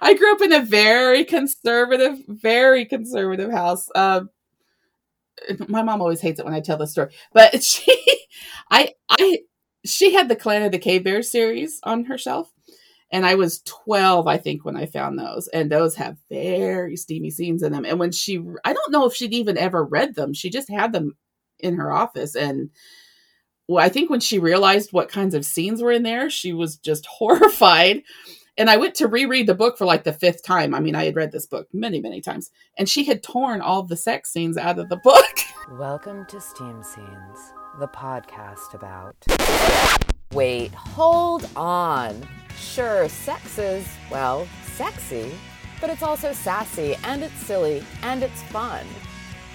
I grew up in a very conservative, very conservative house. Um, my mom always hates it when I tell this story, but she, I, I, she had the Clan of the Cave Bear series on her shelf, and I was twelve, I think, when I found those, and those have very steamy scenes in them. And when she, I don't know if she'd even ever read them; she just had them in her office, and well, I think when she realized what kinds of scenes were in there, she was just horrified and I went to reread the book for like the fifth time. I mean, I had read this book many, many times, and she had torn all the sex scenes out of the book. Welcome to Steam Scenes, the podcast about. Wait, hold on. Sure, sex is, well, sexy, but it's also sassy, and it's silly, and it's fun.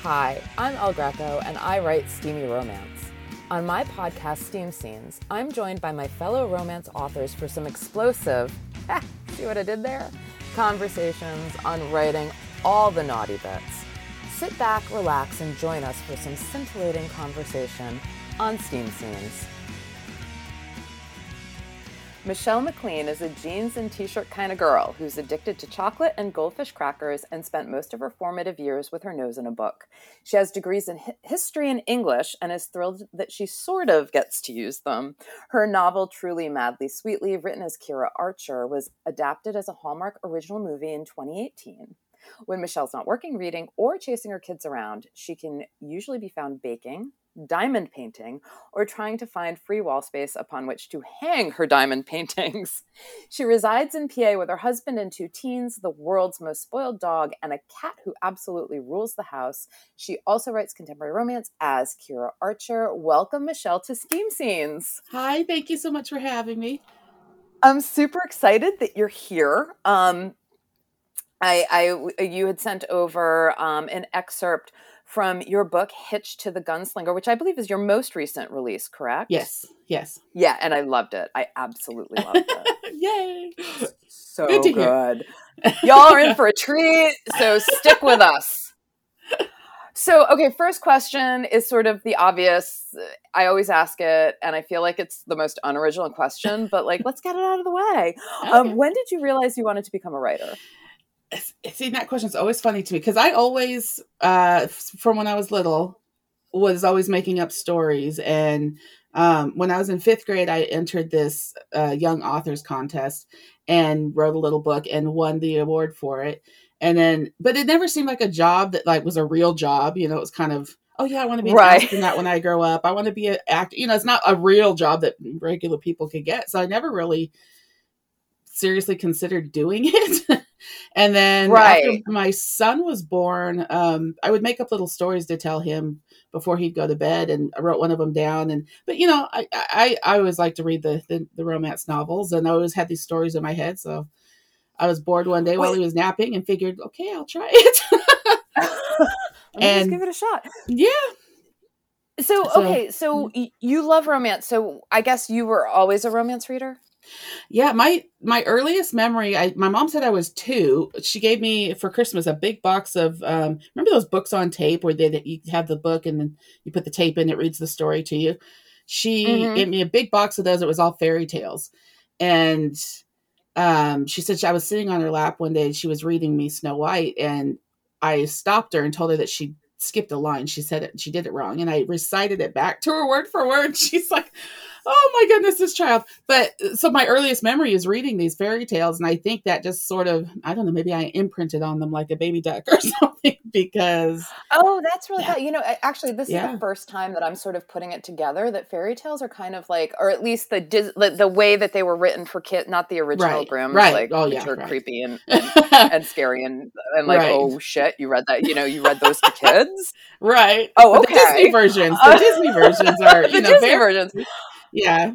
Hi, I'm El Greco, and I write steamy romance. On my podcast, Steam Scenes, I'm joined by my fellow romance authors for some explosive See what I did there? Conversations on writing all the naughty bits. Sit back, relax, and join us for some scintillating conversation on Steam Scenes. Michelle McLean is a jeans and t shirt kind of girl who's addicted to chocolate and goldfish crackers and spent most of her formative years with her nose in a book. She has degrees in hi- history and English and is thrilled that she sort of gets to use them. Her novel, Truly Madly Sweetly, written as Kira Archer, was adapted as a Hallmark original movie in 2018. When Michelle's not working, reading, or chasing her kids around, she can usually be found baking, diamond painting, or trying to find free wall space upon which to hang her diamond paintings. She resides in PA with her husband and two teens, the world's most spoiled dog, and a cat who absolutely rules the house. She also writes contemporary romance as Kira Archer. Welcome, Michelle, to Steam Scenes. Hi, thank you so much for having me. I'm super excited that you're here. Um, I, I, you had sent over um, an excerpt from your book Hitched to the Gunslinger, which I believe is your most recent release, correct? Yes, yes. Yeah, and I loved it. I absolutely loved it. Yay! So good. good. Y'all are in for a treat, so stick with us. So, okay, first question is sort of the obvious. I always ask it, and I feel like it's the most unoriginal question, but like, let's get it out of the way. Okay. Um, when did you realize you wanted to become a writer? See that question is always funny to me because I always, uh, from when I was little, was always making up stories. And um, when I was in fifth grade, I entered this uh, young authors contest and wrote a little book and won the award for it. And then, but it never seemed like a job that like was a real job. You know, it was kind of oh yeah, I want to be an right. astronaut when I grow up. I want to be an actor. You know, it's not a real job that regular people could get. So I never really seriously considered doing it. And then right. after my son was born, um, I would make up little stories to tell him before he'd go to bed, and I wrote one of them down. And but you know, I I, I always like to read the, the, the romance novels, and I always had these stories in my head. So I was bored one day Wait. while he was napping, and figured, okay, I'll try it. and give it a shot. Yeah. So, so okay, so mm. you love romance. So I guess you were always a romance reader. Yeah, my my earliest memory, I my mom said I was two. She gave me for Christmas a big box of um remember those books on tape where they that you have the book and then you put the tape in, it reads the story to you. She mm-hmm. gave me a big box of those. It was all fairy tales. And um she said she, I was sitting on her lap one day and she was reading me Snow White and I stopped her and told her that she skipped a line. She said it she did it wrong and I recited it back to her word for word. She's like oh my goodness, this child. But uh, so my earliest memory is reading these fairy tales, and I think that just sort of, I don't know, maybe I imprinted on them like a baby duck or something because. Oh, that's really yeah. You know, actually, this yeah. is the first time that I'm sort of putting it together that fairy tales are kind of like, or at least the the, the way that they were written for kids, not the original right. Grimm, right. like oh, which yeah, are right. creepy and, and, and scary and and like, right. oh shit, you read that? You know, you read those to kids, right? Oh, okay. The Disney versions, the Disney versions are the know, Disney versions. Yeah,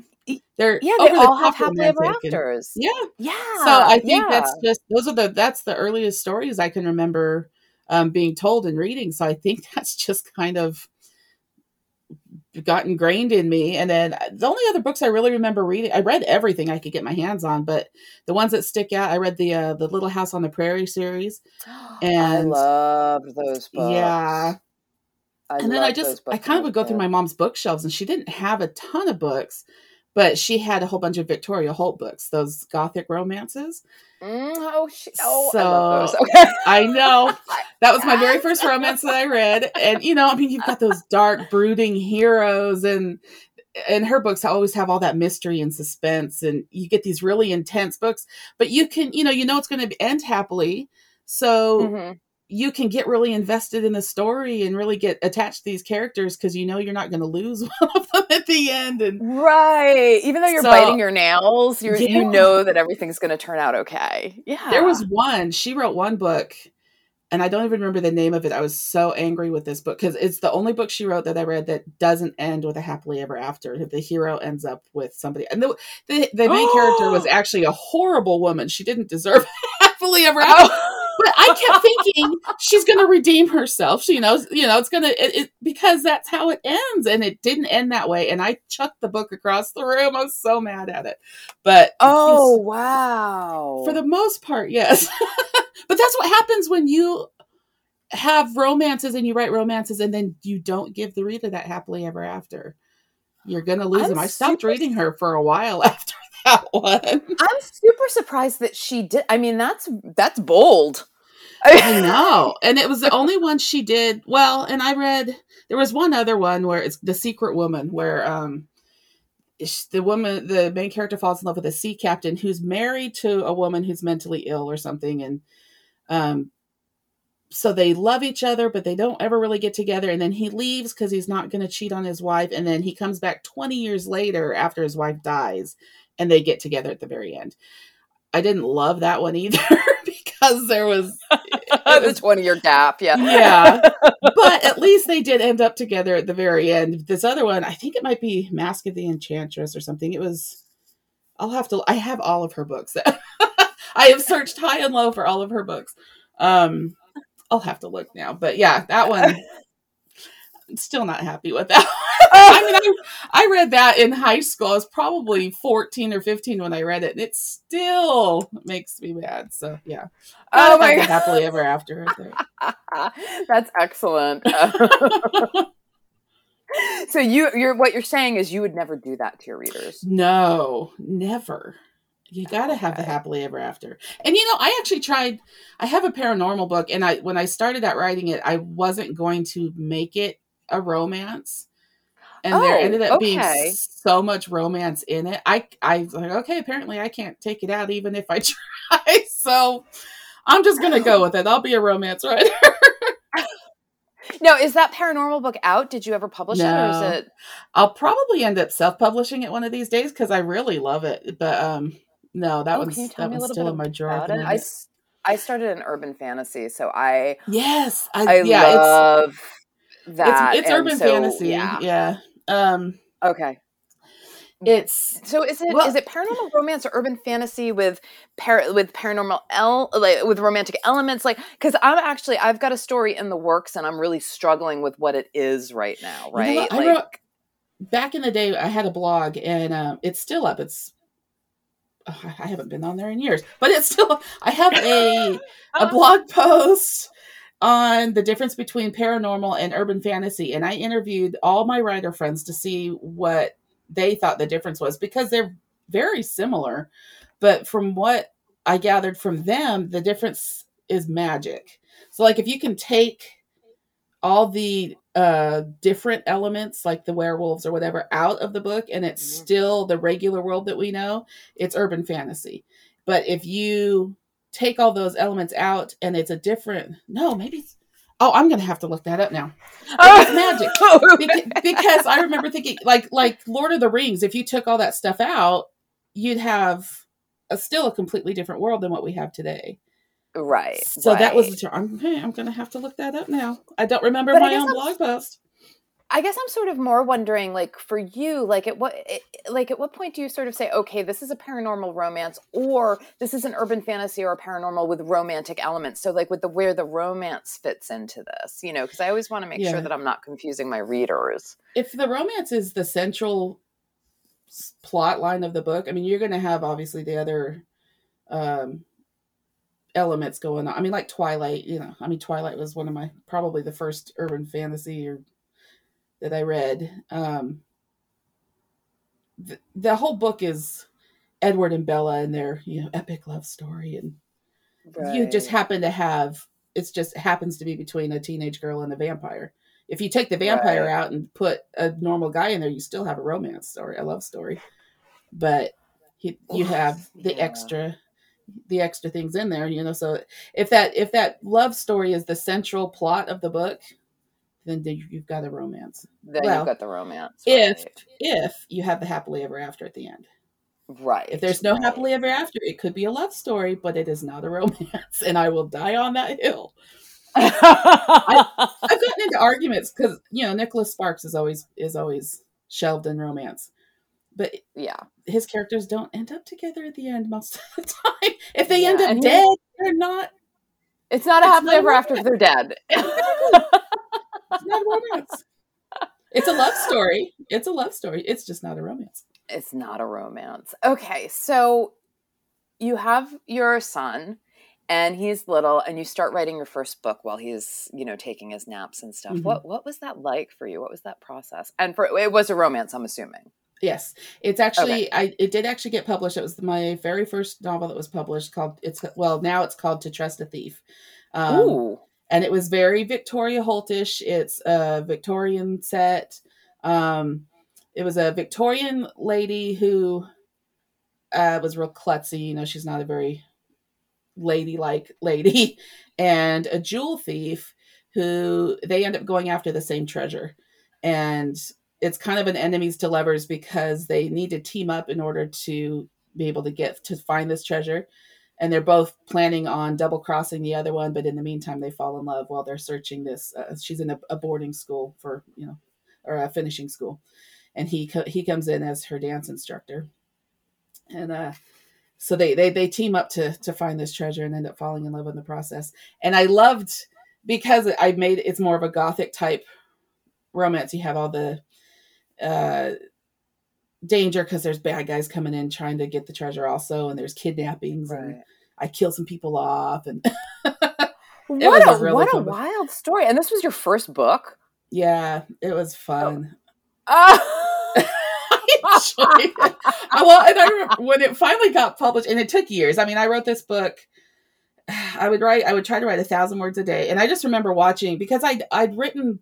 they're yeah they all have happily ever afters. Yeah. Yeah so i think yeah. that's just those are the that's the earliest stories i can remember um, being told and reading. So i think that's just kind of got ingrained in me. And then uh, the only other books i really remember reading i read everything i could get my hands on but the ones that stick out i read the uh, the little house on the prairie series and i loved those books. yeah I and then I just I kind of would go through my mom's bookshelves, and she didn't have a ton of books, but she had a whole bunch of Victoria Holt books, those gothic romances. Mm, oh, she, oh, So, I love those. Okay. I know. That was my very first romance that I read. And you know, I mean you've got those dark, brooding heroes and and her books always have all that mystery and suspense and you get these really intense books, but you can, you know, you know it's going to end happily. So Mhm. You can get really invested in the story and really get attached to these characters because you know you're not going to lose one of them at the end and Right. Even though you're So- biting your nails, you Yeah. you know that everything's going to turn out okay. Yeah. There was one, she wrote one book, and I don't even remember the name of it. I was so angry with this book because it's the only book she wrote that I read that doesn't end with a happily ever after. The hero ends up with somebody, and the the, the main character was actually a horrible woman. She didn't deserve happily ever oh. after. But I kept thinking she's going to redeem herself. She, knows, you know, it's going to because that's how it ends, and it didn't end that way. And I chucked the book across the room. I was so mad at it. But Oh, wow. for the most part, yes. but that's what happens when you have romances and you write romances and then you don't give the reader that happily ever after. You're gonna lose I'm them. I stopped super- reading her for a while after that one. I'm super surprised that she did. I mean, that's that's bold. I know. And it was the only one she did well, and I read there was one other one where it's the secret woman where um the woman the main character falls in love with a sea captain who's married to a woman who's mentally ill or something and um so they love each other but they don't ever really get together and then he leaves because he's not going to cheat on his wife and then he comes back 20 years later after his wife dies and they get together at the very end i didn't love that one either because there was the was 20 year gap. Yeah. yeah. But at least they did end up together at the very end. This other one i think it might be mask of the enchantress or something. It was i'll have to i have all of her books. I have searched high and low for all of her books. Um i'll have to look now. But yeah that one still not happy with that i mean I, I read that in high school i was probably 14 or 15 when i read it and it still makes me mad so yeah Oh Gotta my God. happily ever after. That's excellent. so you you're what you're saying is you would never do that to your readers. No, never. You got to have the happily ever after. And you know, I actually tried I have a paranormal book and I when I started out writing it, I wasn't going to make it a romance. And there Oh, ended up okay. being so much romance in it. I I was like, okay, apparently I can't take it out even if I try. So I'm just gonna go with it. I'll be a romance writer. no, is that paranormal book out? Did you ever publish it or No. is it I'll probably end up self-publishing it one of these days because I really love it. But um no, that Oh, one's can you tell that one's still in my drawer. at about the it? I, I started an urban fantasy, so I Yes, I, I yeah, love that. it's it's urban so, fantasy. Yeah. Yeah. Um Okay. it's So is it is Well- it paranormal romance or urban fantasy with par- with paranormal el- like with romantic elements like cuz I'm actually I've got a story in the works and I'm really struggling with what it is right now, You know right? what? I like wrote back in the day I had a blog and um it's still up. It's oh, I I haven't been on there in years, but it's still I have a a blog post on the difference between paranormal and urban fantasy and I interviewed all my writer friends to see what they thought the difference was because they're very similar but from what I gathered from them the difference is magic. So like if you can take all the uh different elements like the werewolves or whatever out of the book and it's Mhm. still the regular world that we know, it's urban fantasy. But if you take all those elements out and it's a different no maybe oh i'm gonna have to look that up now it's magic. Beca- because i remember thinking like like lord of the rings if you took all that stuff out you'd have a still a completely different world than what we have today right. so that was right. the term I'm, okay, I'm gonna have to look that up now i don't remember But my own blog post I guess I'm sort of more wondering, like, for you, like, at what, it- like, at what point do you sort of say, okay, this is a paranormal romance, or this is an urban fantasy or a paranormal with romantic elements? So, like, with the where the romance fits into this, you know, because I always want to make Yeah. sure that I'm not confusing my readers. if the romance is the central plot line of the book, I mean, you're going to have obviously the other um, elements going on. I mean, like Twilight, you know, I mean, Twilight was one of my probably the first urban fantasy or that I read. Um, the, the whole book is Edward and Bella and their you know epic love story, and right. you just happen to have it's just happens to be between a teenage girl and a vampire. If you take the vampire right. out and put a normal guy in there, you still have a romance story, a love story. But he, you have the yeah. extra the extra things in there, you know. So if that if that love story is the central plot of the book, then you've got a romance. Then well, you've got the romance. Right. If if you have the happily ever after at the end. Right. If there's no right. happily ever after, it could be a love story, but it is not a romance, and I will die on that hill. I, have gotten into arguments because you know Nicholas Sparks is always is always shelved in romance, but yeah, his characters don't end up together at the end most of the time. If they yeah, end up dead, they're not. It's not a happily ever after if they're dead. It's not a romance. It's a love story. It's a love story. It's just not a romance. It's not a romance. Okay, so you have your son and he's little and you start writing your first book while he's, you know, taking his naps and stuff. Mm-hmm. What what was that like for you? What was that process? And for it was a romance, I'm assuming. Yes, it's actually okay. I it did actually get published. It was my very first novel that was published called it's well now it's called To Trust a Thief. Um, Ooh and it was very Victoria Holtish. It's a Victorian set. Um, it was a Victorian lady who uh, was real klutzy. You know, she's not a very ladylike lady, and a jewel thief who they end up going after the same treasure, and it's kind of an enemies to lovers because they need to team up in order to be able to get to find this treasure and they're both planning on double crossing the other one but in the meantime they fall in love while they're searching this uh, she's in a, a, boarding school for you know or a finishing school. And he co- he comes in as her dance instructor. And uh so they they they team up to to find this treasure and end up falling in love in the process. And i loved because i made it's more of a gothic type romance. You have all the uh danger because there's bad guys coming in trying to get the treasure also and there's kidnappings right. and i kill some people off and what a, really what a wild book. story and this was your first book yeah it was fun oh. uh. well and i remember when it finally got published and it took years i mean i wrote this book i would write i would try to write a thousand words a day and i just remember watching because i'd i'd written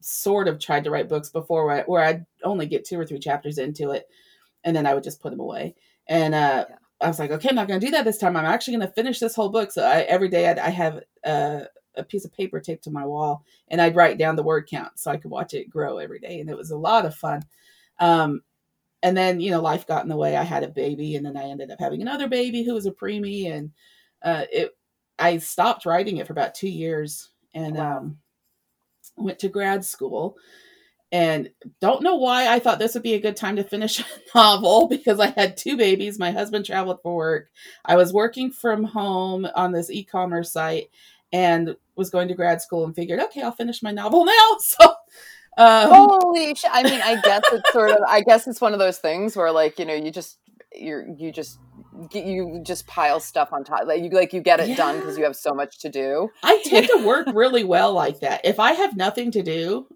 sort of tried to write books before where, I, where I'd only get two or three chapters into it and then I would just put them away. And uh, yeah. I was like, okay, I'm not going to do that this time. I'm actually going to finish this whole book. So I, every day I'd, I have a, a piece of paper taped to my wall and I'd write down the word count so I could watch it grow every day. And it was a lot of fun. Um, and then, you know, life got in the way. I had a baby and then I ended up having another baby who was a preemie. And uh, it, I stopped writing it for about two years. And, wow. um, went to grad school and don't know why I thought this would be a good time to finish a novel because I had two babies. My husband traveled for work. I was working from home on this e commerce site and was going to grad school and figured, okay, I'll finish my novel now. So, um, holy. I mean, I guess it's sort of, I guess it's one of those things where, like, you know, you just, you're, you just you just pile stuff on top like you like you get it yeah. done because you have so much to do i tend to work really well like that if i have nothing to do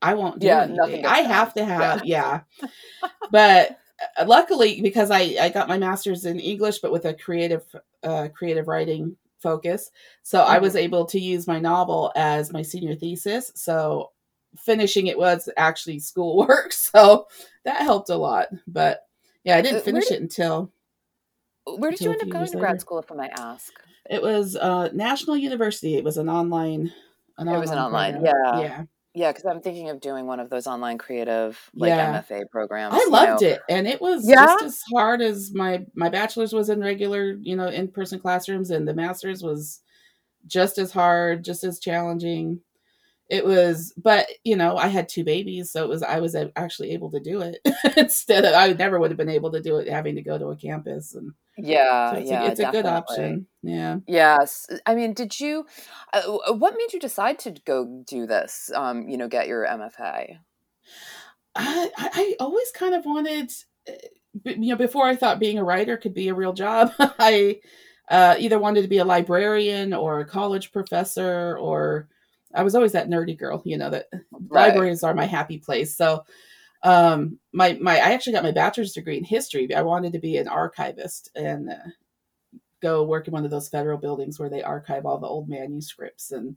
i won't do yeah, anything i have to have yeah, yeah. but uh, luckily because i i got my master's in english but with a creative uh creative writing focus so mm-hmm. i was mm-hmm. able to use my novel as my senior thesis so finishing it was actually schoolwork so that helped a lot but yeah i didn't uh, finish it until where did you end up going to grad school, if I might ask? It was uh, National University. It was an online. An it was an online, program. yeah, yeah, yeah. Because I'm thinking of doing one of those online creative, like yeah. MFA programs. I loved know. it, and it was yeah? just as hard as my my bachelor's was in regular, you know, in person classrooms, and the master's was just as hard, just as challenging it was but you know i had two babies so it was i was actually able to do it instead of i never would have been able to do it having to go to a campus and yeah so it's, yeah a, it's a good option yeah. Yes i mean did you uh, what made you decide to go do this um you know get your mfa i i always kind of wanted eh, you know before i thought being a writer could be a real job i uh, either wanted to be a librarian or a college professor or I was always that nerdy girl, you know, that right. libraries are my happy place. So um, my my I actually got my bachelor's degree in history. I wanted to be an archivist and uh, go work in one of those federal buildings where they archive all the old manuscripts and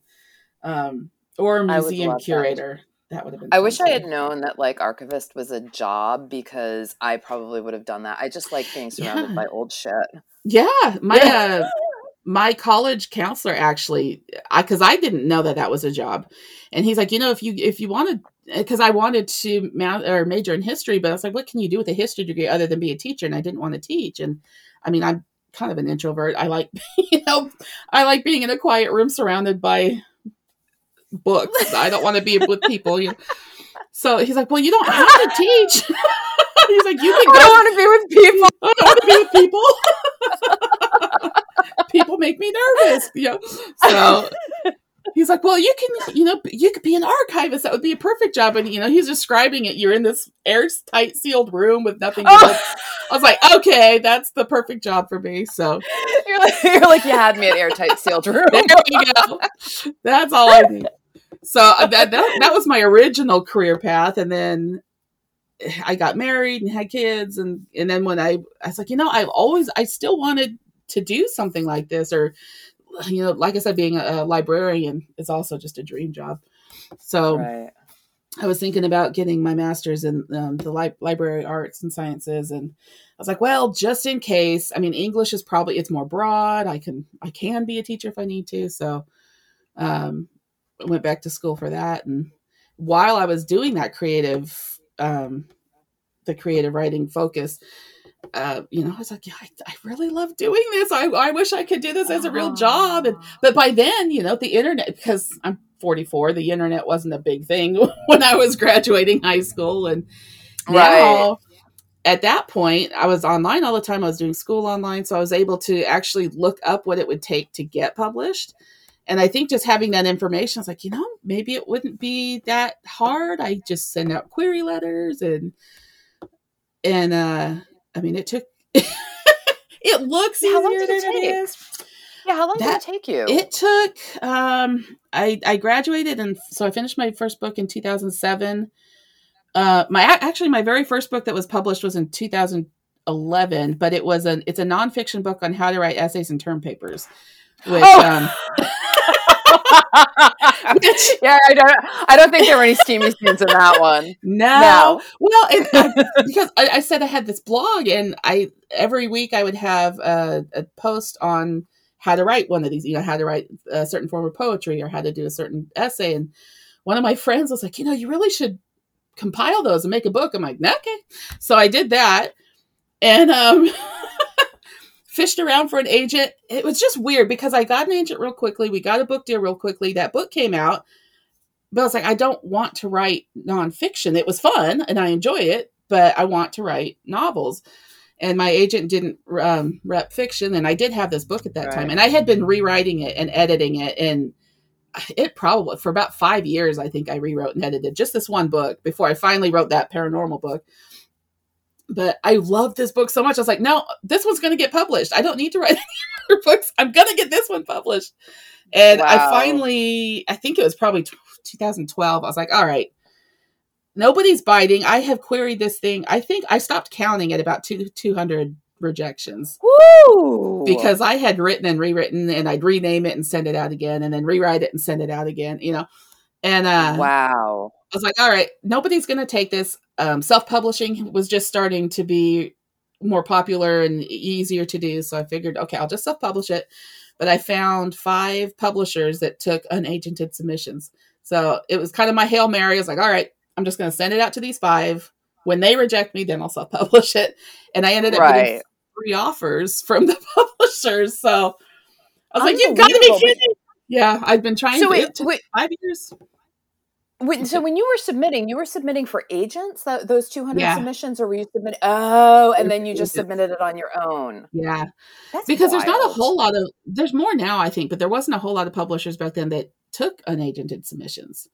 um, or museum curator. That. that. would have been. I wish I had known that like archivist was a job because I probably would have done that. I just like being surrounded yeah. by old shit. Yeah, my uh, my college counselor actually, i because I, I didn't know that that was a job, and he's like, you know, if you if you wanted because I wanted to ma- or major in history, but I was like, what can you do with a history degree other than be a teacher? And I didn't want to teach. And I mean, I'm kind of an introvert. I like, you know, I like being in a quiet room surrounded by books. I don't want to be with people. You know? So he's like, well, you don't have to teach. he's like, you can go. I want to be with people. I don't want to be with people. People make me nervous. You know? So he's like, well, you can, you know, you could be an archivist. That would be a perfect job. And, you know, he's describing it. You're in this airtight sealed room with nothing. Oh. I was like, okay, that's the perfect job for me. So you're like, you're like you had me at airtight sealed room. there you go. That's all I need. So uh, that, that, that was my original career path. And then I got married and had kids. And, and then when I, I was like, you know, I've always, I still wanted to do something like this or you know, like I said, being a, a librarian is also just a dream job. So right. I was thinking about getting my master's in um, the li- library arts and sciences, and I was like, well, just in case. I mean, English is probably it's more broad. I can I can be a teacher if I need to. So, um, I went back to school for that, and while I was doing that creative, um, the creative writing focus, uh, you know, I was like, yeah, I, I, really love doing this. I, I wish I could do this as a real job. And but by then, you know, the internet because I'm 44, the internet wasn't a big thing when I was graduating high school, and right. now at that point, I was online all the time. I was doing school online, so I was able to actually look up what it would take to get published. And I think just having that information, I was like, you know, maybe it wouldn't be that hard. I just send out query letters and and uh I mean, it took. it looks how long did it take? Yeah, how long that, did it take you? It took. Um, I I graduated and so I finished my first book in 2007. Uh, my actually my very first book that was published was in 2011, but it was an it's a nonfiction book on how to write essays and term papers. Which, oh. um, yeah, I don't. I don't think there were any steamy scenes in that one. No. no. Well, it, I, because I, I, said I had this blog, and I every week I would have a, a, post on how to write one of these. You know, how to write a certain form of poetry or how to do a certain essay. And one of my friends was like, you know, you really should compile those and make a book. I'm like, okay. So I did that, and um. fished around for an agent. It was just weird because I got an agent real quickly. We got a book deal real quickly. That book came out. But I was like, I don't want to write nonfiction. It was fun and I enjoy it, but I want to write novels. And my agent didn't um, rep fiction. And I did have this book at that right. time. And I had been rewriting it and editing it. And it probably, for about five years, I think I rewrote and edited just this one book before I finally wrote that paranormal book but I love this book so much. I was like, no, this one's going to get published. I don't need to write any other books. I'm going to get this one published. And wow. I finally, I think it was probably 2012. I was like, all right, nobody's biting. I have queried this thing. I think I stopped counting at about two, 200 rejections. Woo! Because I had written and rewritten and I'd rename it and send it out again and then rewrite it and send it out again, you know. And uh wow. I was like, all right, nobody's going to take this. Um, Self publishing was just starting to be more popular and easier to do. So I figured, okay, I'll just self publish it. But I found five publishers that took unagented submissions. So it was kind of my Hail Mary. I was like, all right, I'm just going to send it out to these five. When they reject me, then I'll self publish it. And I ended up right. getting three offers from the publishers. So I was like, you've got to be kidding. Yeah, I've been trying so to wait, wait, five years. When, so when you were submitting, you were submitting for agents that those 200 yeah. submissions, or were you submitting? Oh, and then you just submitted it on your own. Yeah, That's because wild. there's not a whole lot of. There's more now, I think, but there wasn't a whole lot of publishers back then that took unagented submissions.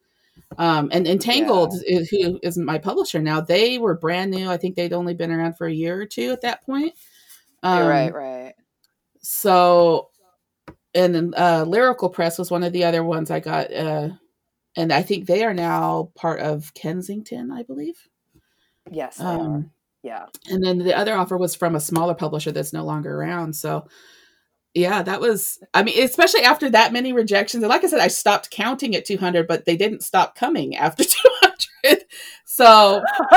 Um, and Entangled, yeah. is, who is my publisher now, they were brand new. I think they'd only been around for a year or two at that point. Um, right, right. So, and then uh, Lyrical Press was one of the other ones I got. Uh, and I think they are now part of Kensington, I believe. Yes, um. Yeah. And then the other offer was from a smaller publisher that's no longer around. So yeah, that was I mean, especially after that many rejections. And like I said, I stopped counting at 200, but they didn't stop coming after 200. So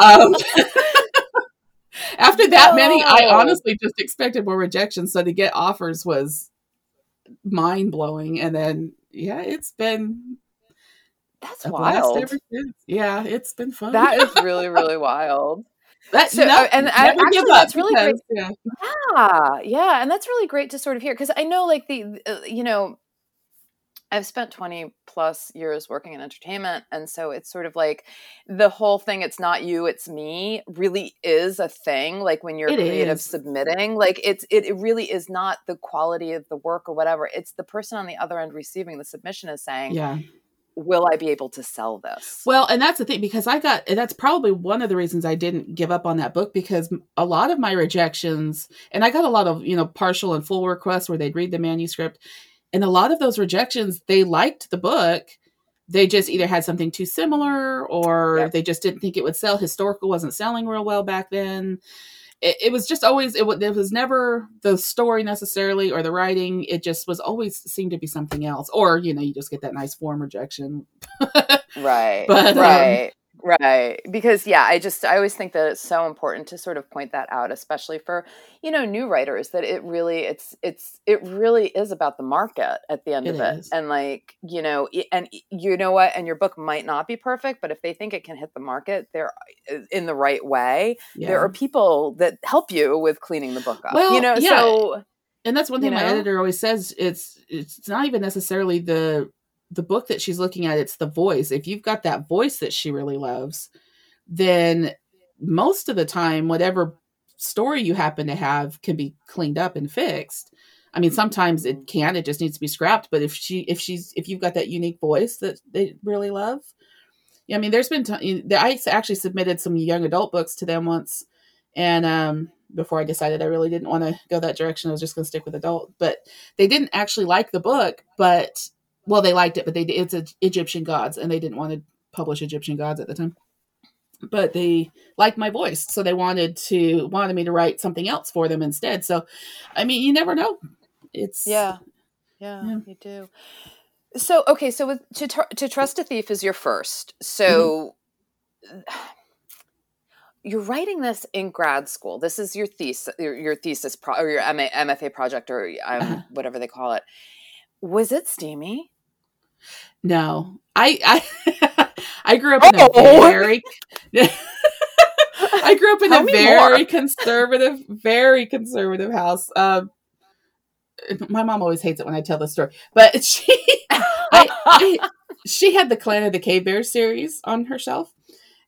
um, after that many, I honestly just expected more rejections. So to get offers was mind blowing. And then yeah, it's been that's wild. Yeah, it's been fun. That is really, really wild. That, so, no, and I, actually, that's really because, great. Yeah. yeah, yeah, and that's really great to sort of hear because I know, like the, uh, you know, I've spent 20 plus years working in entertainment. And so it's sort of like the whole thing, it's not you, it's me, really is a thing. Like when you're it creative is. submitting, like it's, it, it really is not the quality of the work or whatever. It's the person on the other end receiving the submission is saying, yeah will I be able to sell this? Well, and that's the thing because I got that's probably one of the reasons I didn't give up on that book because a lot of my rejections and I got a lot of, you know, partial and full requests where they'd read the manuscript and a lot of those rejections they liked the book they just either had something too similar or yep. they just didn't think it would sell historical wasn't selling real well back then it, it was just always it, it was never the story necessarily or the writing. It just was always seemed to be something else. Or you know you just get that nice form rejection. Right. But um, right. um, Right. Because yeah, I just I always think that it's so important to sort of point that out especially for, you know, new writers that it really it's it's it really is about the market at the end it of it. Is. And like, you know, and you know what, and your book might not be perfect, but if they think it can hit the market, they're uh, in the right way. Yeah. There are people that help you with cleaning the book up. Well, you know, yeah. so and that's one thing you know? my editor always says it's it's not even necessarily the the book that she's looking at, it's the voice. If you've got that voice that she really loves, then most of the time, whatever story you happen to have can be cleaned up and fixed. I mean, sometimes it can, it just needs to be scrapped. But if she, if she's, if you've got that unique voice that they really love, yeah, I mean, there's been, t- I actually submitted some young adult books to them once. And, um, before I decided I really didn't want to go that direction, I was just going to stick with adult. But they didn't actually like the book, but well, they liked it, but they it's a, Egyptian gods, and they didn't want to publish Egyptian gods at the time. But they liked my voice, so they wanted to wanted me to write something else for them instead. So, I mean, you never know. It's yeah, yeah, yeah. you do. So okay, so with to tr- to trust a thief is your first. So. Mm-hmm. You're writing this in grad school. This is your thesis, your, your thesis pro- or your MA, MFA project, or um, uh-huh. whatever they call it. Was it steamy? No, I I I grew up in oh. a very I grew up in Tell a very more. conservative, very conservative house. Um, my mom always hates it when I tell this story, but she I, I, she had the Clan of the Cave Bear series on her shelf.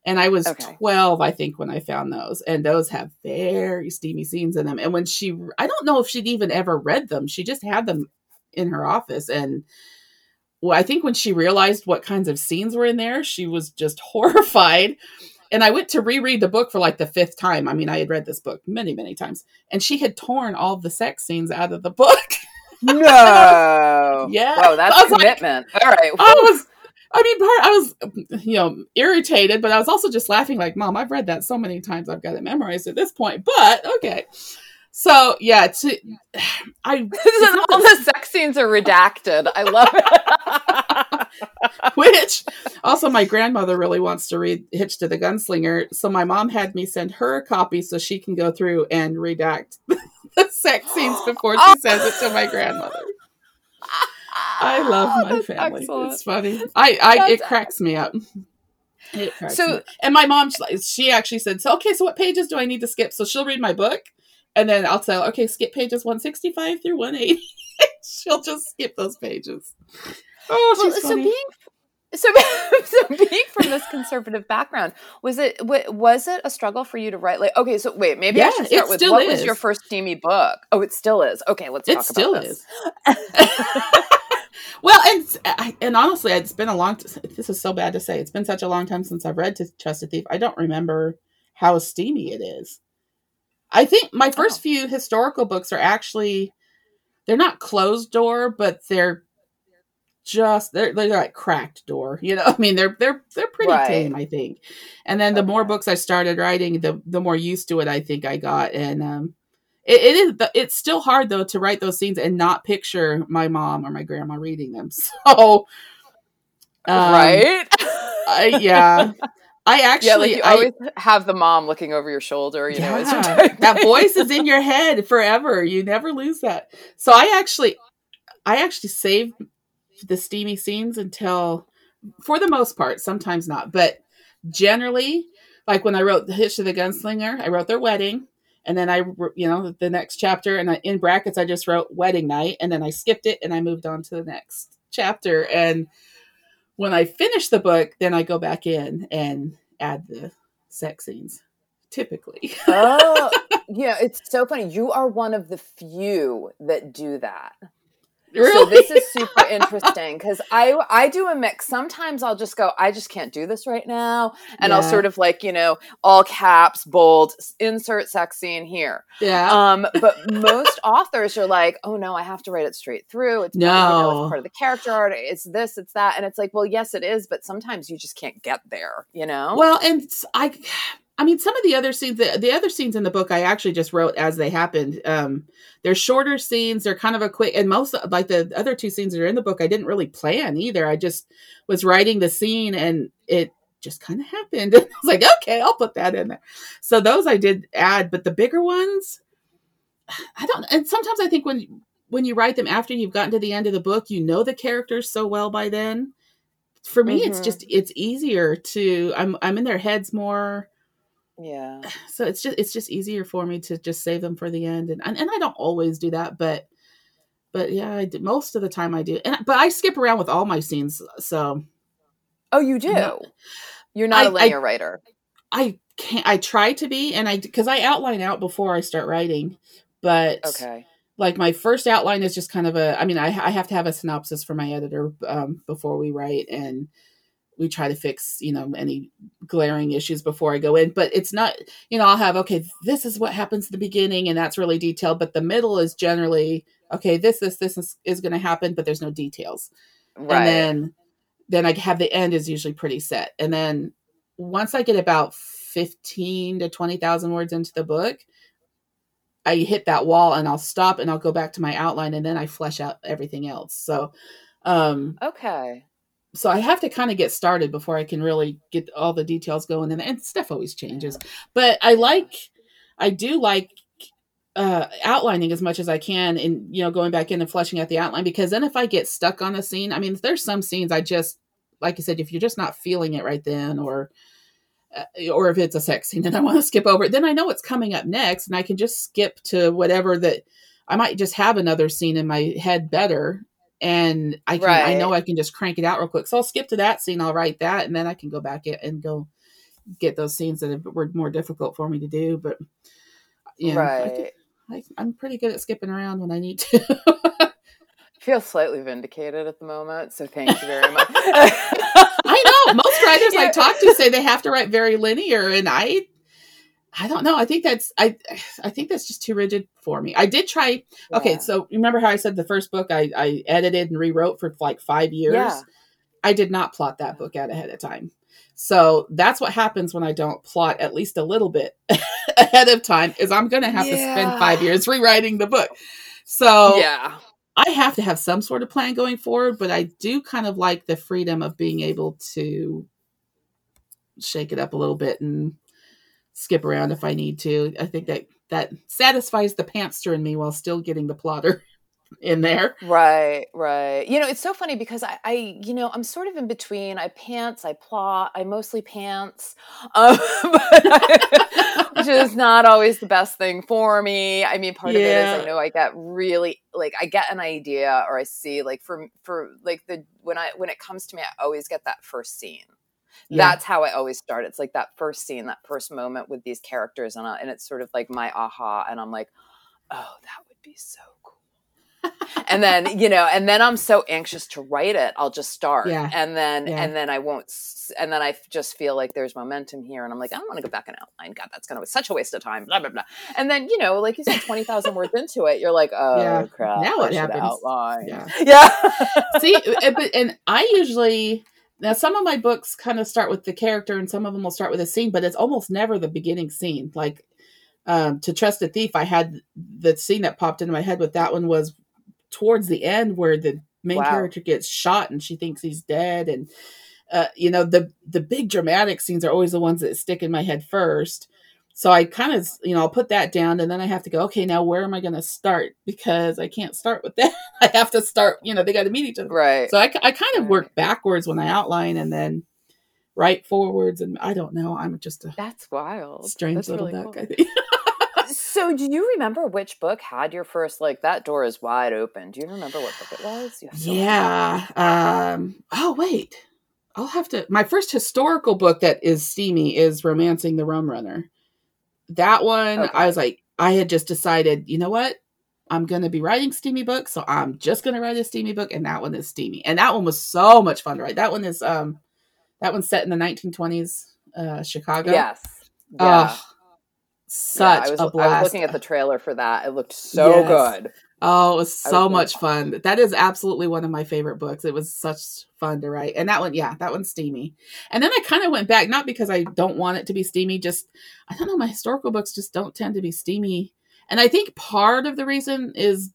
And I was okay. 12, I think, when I found those. And those have very steamy scenes in them. And when she, I don't know if she'd even ever read them. She just had them in her office. And well, I think when she realized what kinds of scenes were in there, she was just horrified. And I went to reread the book for like the fifth time. I mean, I had read this book many, many times, and she had torn all the sex scenes out of the book. no. yeah. Oh, that's commitment. Like, all right. I was I mean, part I was, you know, irritated, but I was also just laughing, like, "Mom, I've read that so many times, I've got it memorized at this point." But okay, so yeah, to I all the sex scenes are redacted. I love it. Which also my grandmother really wants to read Hitched to the Gunslinger, so my mom had me send her a copy so she can go through and redact the sex scenes before she sends it to my grandmother. I ah, love my That's family. Excellent. It's funny. I, I it cracks me up. It cracks so, me. and my mom, she actually said, "So okay, so what pages do I need to skip?" So she'll read my book, and then I'll tell, okay, skip pages 165 through 180. She'll just skip those pages. Oh, well, so being so, so being from this conservative background, was it was it a struggle for you to write? Like, okay, so wait, maybe yeah, I should start with what is. was your first steamy book? Oh, it still is. Okay, let's talk about it talk still about this. well, and and honestly, it's been a long. T- this is so bad to say. It's been such a long time since I've read to Trust a Thief. I don't remember how steamy it is. I think my first oh. few historical books are actually they're not closed door, but they're just they're they're like cracked door. You know, I mean they're they're they're pretty right. tame, I think. And then the more books I started writing, the the more used to it I think I got. And um, it, it is it's still hard though to write those scenes and not picture my mom or my grandma reading them. So, um, right? I, yeah. I actually, yeah, like you I, always have the mom looking over your shoulder. You yeah, know, that voice is in your head forever. You never lose that. So I actually, I actually saved the steamy scenes until, for the most part, sometimes not, but generally, like when I wrote the Hitch of the Gunslinger, I wrote their wedding, and then I, you know, the next chapter, and I, in brackets I just wrote wedding night, and then I skipped it and I moved on to the next chapter. And when I finish the book, then I go back in and add the sex scenes. Typically. oh, yeah, it's so funny. You are one of the few that do that. Really? So this is super interesting because I I do a mix. Sometimes I'll just go, I just can't do this right now, and yeah. I'll sort of like you know all caps, bold, insert sex scene here. Yeah. Um, but most authors are like, oh no, I have to write it straight through. It's no, part, you know, it's part of the character art. It's this, it's that, and it's like, well, yes, it is, but sometimes you just can't get there. You know. Well, and I I mean, some of the other scenes, the, the other scenes in the book, I actually just wrote as they happened. Um, they're shorter scenes. They're kind of a quick, and most like the other two scenes that are in the book, I didn't really plan either. I just was writing the scene, and it just kind of happened. I was like, okay, I'll put that in there. So those I did add, but the bigger ones, I don't. And sometimes I think when when you write them after you've gotten to the end of the book, you know the characters so well by then. For me, mm-hmm. it's just it's easier to I'm I'm in their heads more yeah. So it's just it's just easier for me to just save them for the end, and and, and I don't always do that, but but yeah, I do, most of the time I do. And but I skip around with all my scenes, so. Oh, you do. Not, You're not I, a linear I, writer. I can't. I try to be, and I because I outline out before I start writing, but okay. Like my first outline is just kind of a. I mean, I I have to have a synopsis for my editor um, before we write, and we try to fix you know any glaring issues before i go in but it's not you know i'll have okay this is what happens at the beginning and that's really detailed but the middle is generally okay this this this is, is going to happen but there's no details. Right. and then then i have the end is usually pretty set. And then once i get about 15 to 20,000 words into the book i hit that wall and i'll stop and i'll go back to my outline and then i flesh out everything else. So um okay so I have to kind of get started before I can really get all the details going, and, and stuff always changes. But I like, I do like uh, outlining as much as I can, and you know, going back in and fleshing out the outline because then if I get stuck on a scene, I mean, there's some scenes I just, like I said, if you're just not feeling it right then, or uh, or if it's a sex scene and I want to skip over it, then I know what's coming up next, and I can just skip to whatever that. I might just have another scene in my head better and I can right. I know I can just crank it out real quick. So I'll skip to that scene. I'll write that, and then I can go back and go get those scenes that were more difficult for me to do. But yeah, right. I am pretty good at skipping around when I need to. I feel slightly vindicated at the moment, so thank you very much. I know most writers yeah. I talk to say they have to write very linear, and I I don't know. I think that's I I think that's just too rigid for me. I did try yeah. okay, so remember how I said the first book I, I edited and rewrote for like five years? Yeah. I did not plot that book out ahead of time. So that's what happens when I don't plot at least a little bit ahead of time is I'm gonna have yeah. to spend five years rewriting the book. So yeah. I have to have some sort of plan going forward, but I do kind of like the freedom of being able to shake it up a little bit and skip around if I need to. I think that that satisfies the pantster in me while still getting the plotter in there. Right, right. You know, it's so funny because I, I you know, I'm sort of in between. I pants, I plot, I mostly pants, um, I, which is not always the best thing for me. I mean, part yeah. of it is I know I get really like I get an idea or I see like for for like the when I when it comes to me, I always get that first scene yeah. that's how I always start. It's like that first scene, that first moment with these characters, and I, and it's sort of like my aha, and I'm like, oh, that would be so cool. and then you know and then i'm so anxious to write it i'll just start Yeah. and then Yeah. and then i won't and then I just feel like there's momentum here and i'm like i don't want to go back and outline god that's gonna be such a waste of time blah blah blah and then you know like you said 20000 words into it you're like oh Yeah. crap Now I what should happens? outline Yeah. yeah See, uh, but and I usually now some of my books kind of start with the character, and some of them will start with a scene, but it's almost never the beginning scene. Like um, to trust a thief, I had the scene that popped into my head with that one was towards the end where the main Wow. character gets shot and she thinks he's dead, and uh, you know the the big dramatic scenes are always the ones that stick in my head first. So I kind of, you know, I'll put that down and then I have to go, okay, now where am I going to start? Because I can't start with that. I have to start, you know, they got to meet each other. right So I, I kind of work backwards when I outline and then write forwards. And I don't know. I'm just a that's wild strange That's little really duck, cool. I think. so do you remember which book had your first like that door is wide open do you remember what book it was You have to- yeah. Um, oh, wait. I'll have to. My first historical book that is steamy is Romancing the Rum Runner. That one, Okay. I was like, I had just decided, you know what? I'm going to be writing steamy books. So I'm just going to write a steamy book. And that one is steamy. And that one was so much fun to write. That one is, um, that one's set in the 1920s, uh, Chicago. yes yeah Oh, such Yeah, I was, a I was looking at the trailer for that. It looked so Yes. good. Oh, it was so was much fun. That is absolutely one of my favorite books. It was such fun to write. And that one, yeah, that one's steamy. And then I kind of went back, not because I don't want it to be steamy, just I don't know, my historical books just don't tend to be steamy. And I think part of the reason is,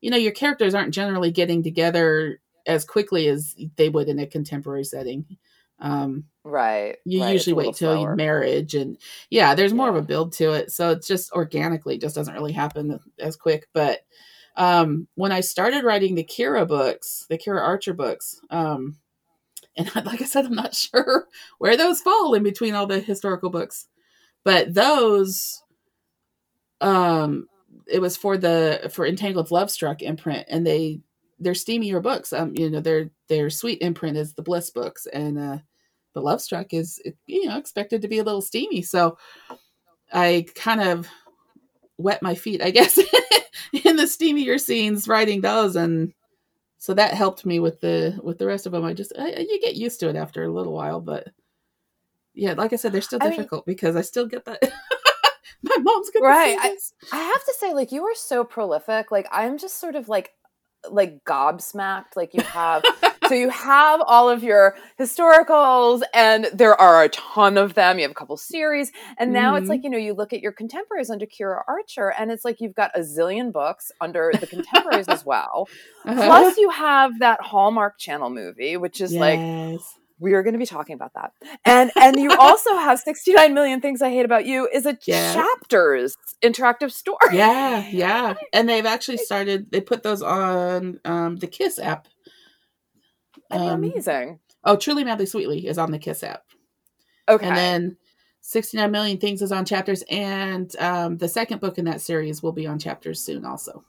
you know, your characters aren't generally getting together as quickly as they would in a contemporary setting. Um, Right. you right, usually wait till slower. marriage and yeah there's more of a build to it so it's just organically just doesn't really happen as quick but um when i started writing the kira books the kira archer books um and like i said i'm not sure where those fall in between all the historical books but those um it was for the for entangled love struck imprint and they they're steamier books. Um you know their their sweet imprint is the bliss books and uh the love struck is you know expected to be a little steamy. So i kind of wet my feet i guess in the steamier scenes writing those and so that helped me with the with the rest of them i just I, you get used to it after a little while but yeah like i said they're still I mean- difficult because i still get that my mom's gonna Right, I- I have to say, like, you are so prolific. Like, I'm just sort of like, like gobsmacked. Like, you have, so you have all of your historicals, and there are a ton of them. You have a couple series, and now it's Mhm. like, you know, you look at your contemporaries under Kira Archer, and it's like you've got a zillion books under the contemporaries as well. Uh-huh. Plus, you have that Hallmark Channel movie, which is like we are going to be talking about that and and you also have 69 million things i hate about you is a Yeah. chapters interactive story yeah yeah and they've actually started they put those on um the kiss app Mean, Um, amazing. oh truly madly sweetly is on the kiss app. Okay. and then 69 million things is on chapters and um the second book in that series will be on chapters soon also.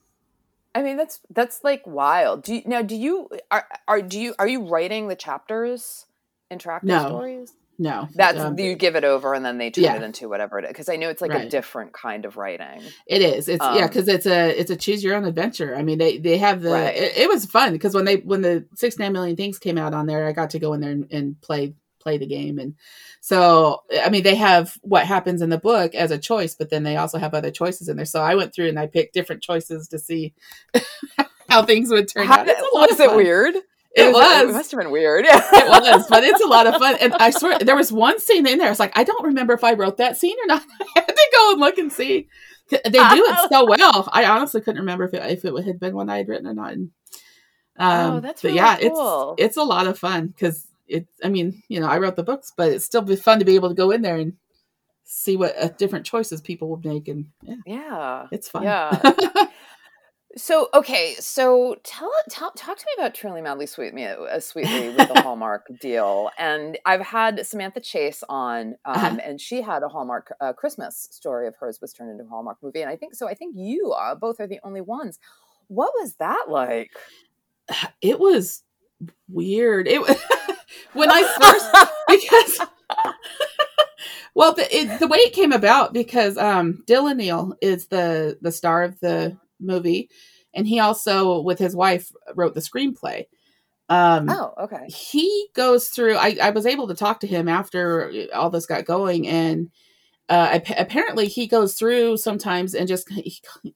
I mean that's that's like wild. Do you now do you are, are do you are you writing the chapters interactive No. stories no that's um, you give it over and then they turn Yeah. it into whatever it is because i know it's like a different kind of writing It is. It's yeah, Um, because it's a it's a choose your own adventure. I mean, they they have the. Right. It, it was fun because when they when the six nine million things came out on there, I got to go in there and, and play play the game, and so I mean, they have what happens in the book as a choice, but then they also have other choices in there. So I went through and I picked different choices to see how things would turn How out. It's a was it weird It it was. must have been weird yeah It was, but it's a lot of fun. And I swear, there was one scene in there. I was like, I don't remember if I wrote that scene or not. I had to go and look and see. They do it so well. I honestly couldn't remember if it, if it had been one I had written or not. And, um, Oh, that's but yeah, cool. it's it's a lot of fun because it. I mean, you know, I wrote the books, but it's still be fun to be able to go in there and see what uh, different choices people would make, and yeah, yeah it's fun. Yeah. So okay, so tell tell talk to me about Truly Madly Sweet Me uh, Sweetly with the Hallmark deal. And I've had Samantha Chase on, um, Uh-huh. and she had a Hallmark uh, Christmas story of hers was turned into a Hallmark movie, and I think so. I think you uh, both are the only ones. What was that like? it was weird. It was when I first because well the it, the way it came about because um Dylan Neal is the the star of the movie and he also with his wife wrote the screenplay. Um, oh, okay. He goes through. I, I was able to talk to him after all this got going, and uh, apparently he goes through sometimes and just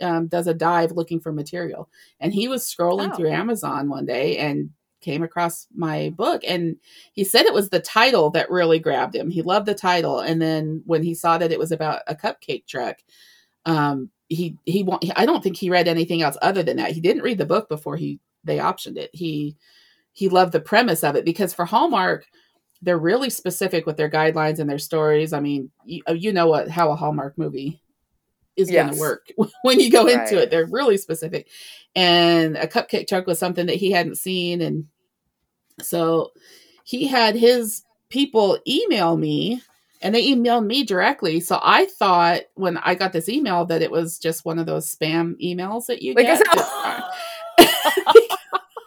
um, does a dive looking for material. And he was scrolling oh. through Amazon one day and came across my book and he said it was the title that really grabbed him. He loved the title and then when he saw that it was about a cupcake truck um he he I don't think he read anything else other than that. He didn't read the book before he they optioned it. He he loved the premise of it because for Hallmark they're really specific with their guidelines and their stories. I mean, you, uh, you know what how a Hallmark movie is yes. going to work when you go right. into it. They're really specific. And a cupcake truck was something that he hadn't seen and so he had his people email me and they emailed me directly. So I thought when I got this email that it was just one of those spam emails that you like get.